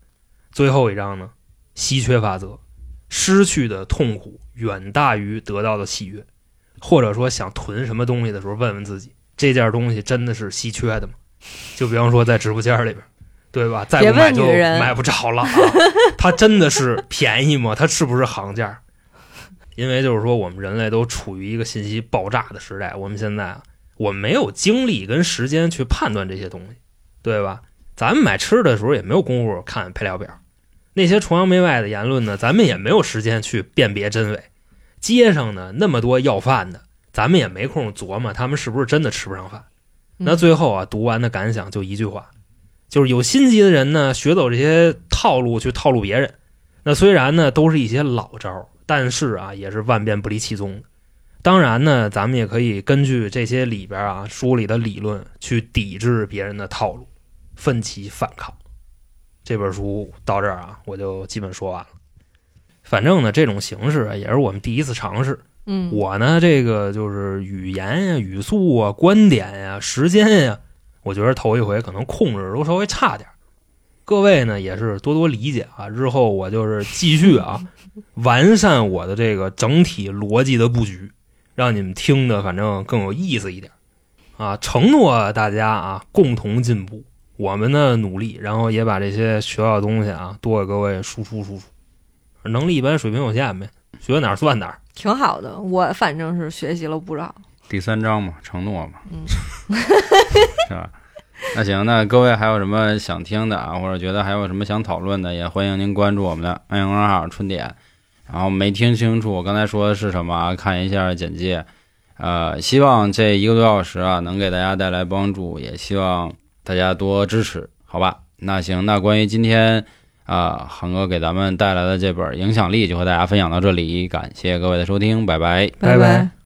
Speaker 3: 最后一章呢，稀缺法则，失去的痛苦远大于得到的喜悦。或者说想囤什么东西的时候，问问自己，这件东西真的是稀缺的吗？就比方说在直播间里边，对吧？再不买就买不着了、啊。它真的是便宜吗？它是不是行价？因为就是说，我们人类都处于一个信息爆炸的时代，我们现在啊，我们没有精力跟时间去判断这些东西，对吧？咱们买吃的时候也没有功夫看配料表，那些崇洋媚外的言论呢，咱们也没有时间去辨别真伪。街上呢那么多要饭的，咱们也没空琢磨他们是不是真的吃不上饭。那最后啊，读完的感想就一句话，就是有心机的人呢，学走这些套路去套路别人。那虽然呢都是一些老招，但是啊也是万变不离其宗的。当然呢，咱们也可以根据这些里边啊书里的理论去抵制别人的套路，奋起反抗。这本书到这儿啊，我就基本说完了。反正呢，这种形式啊，也是我们第一次尝试。
Speaker 4: 嗯，
Speaker 3: 我呢，这个就是语言呀、语速啊、观点呀、时间呀，我觉得头一回可能控制都稍微差点儿。各位呢也是多多理解啊，日后我就是继续啊，完善我的这个整体逻辑的布局，让你们听的反正更有意思一点啊。承诺大家啊，共同进步，我们的努力，然后也把这些学到的东西啊，多给各位输出输出。能力一般，水平有限呗，学哪儿算哪儿。
Speaker 4: 挺好的，我反正是学习了不少。
Speaker 2: 第三章嘛，承诺嘛，
Speaker 4: 嗯
Speaker 2: 是吧？那行，那各位还有什么想听的啊，或者觉得还有什么想讨论的，也欢迎您关注我们的微信公众号“春点”。然后没听清楚我刚才说的是什么啊，看一下简介。呃，希望这一个多小时啊，能给大家带来帮助，也希望大家多支持，好吧？那行，那关于今天啊，航哥给咱们带来的这本《影响力》，就和大家分享到这里，感谢各位的收听，拜拜。
Speaker 3: 拜拜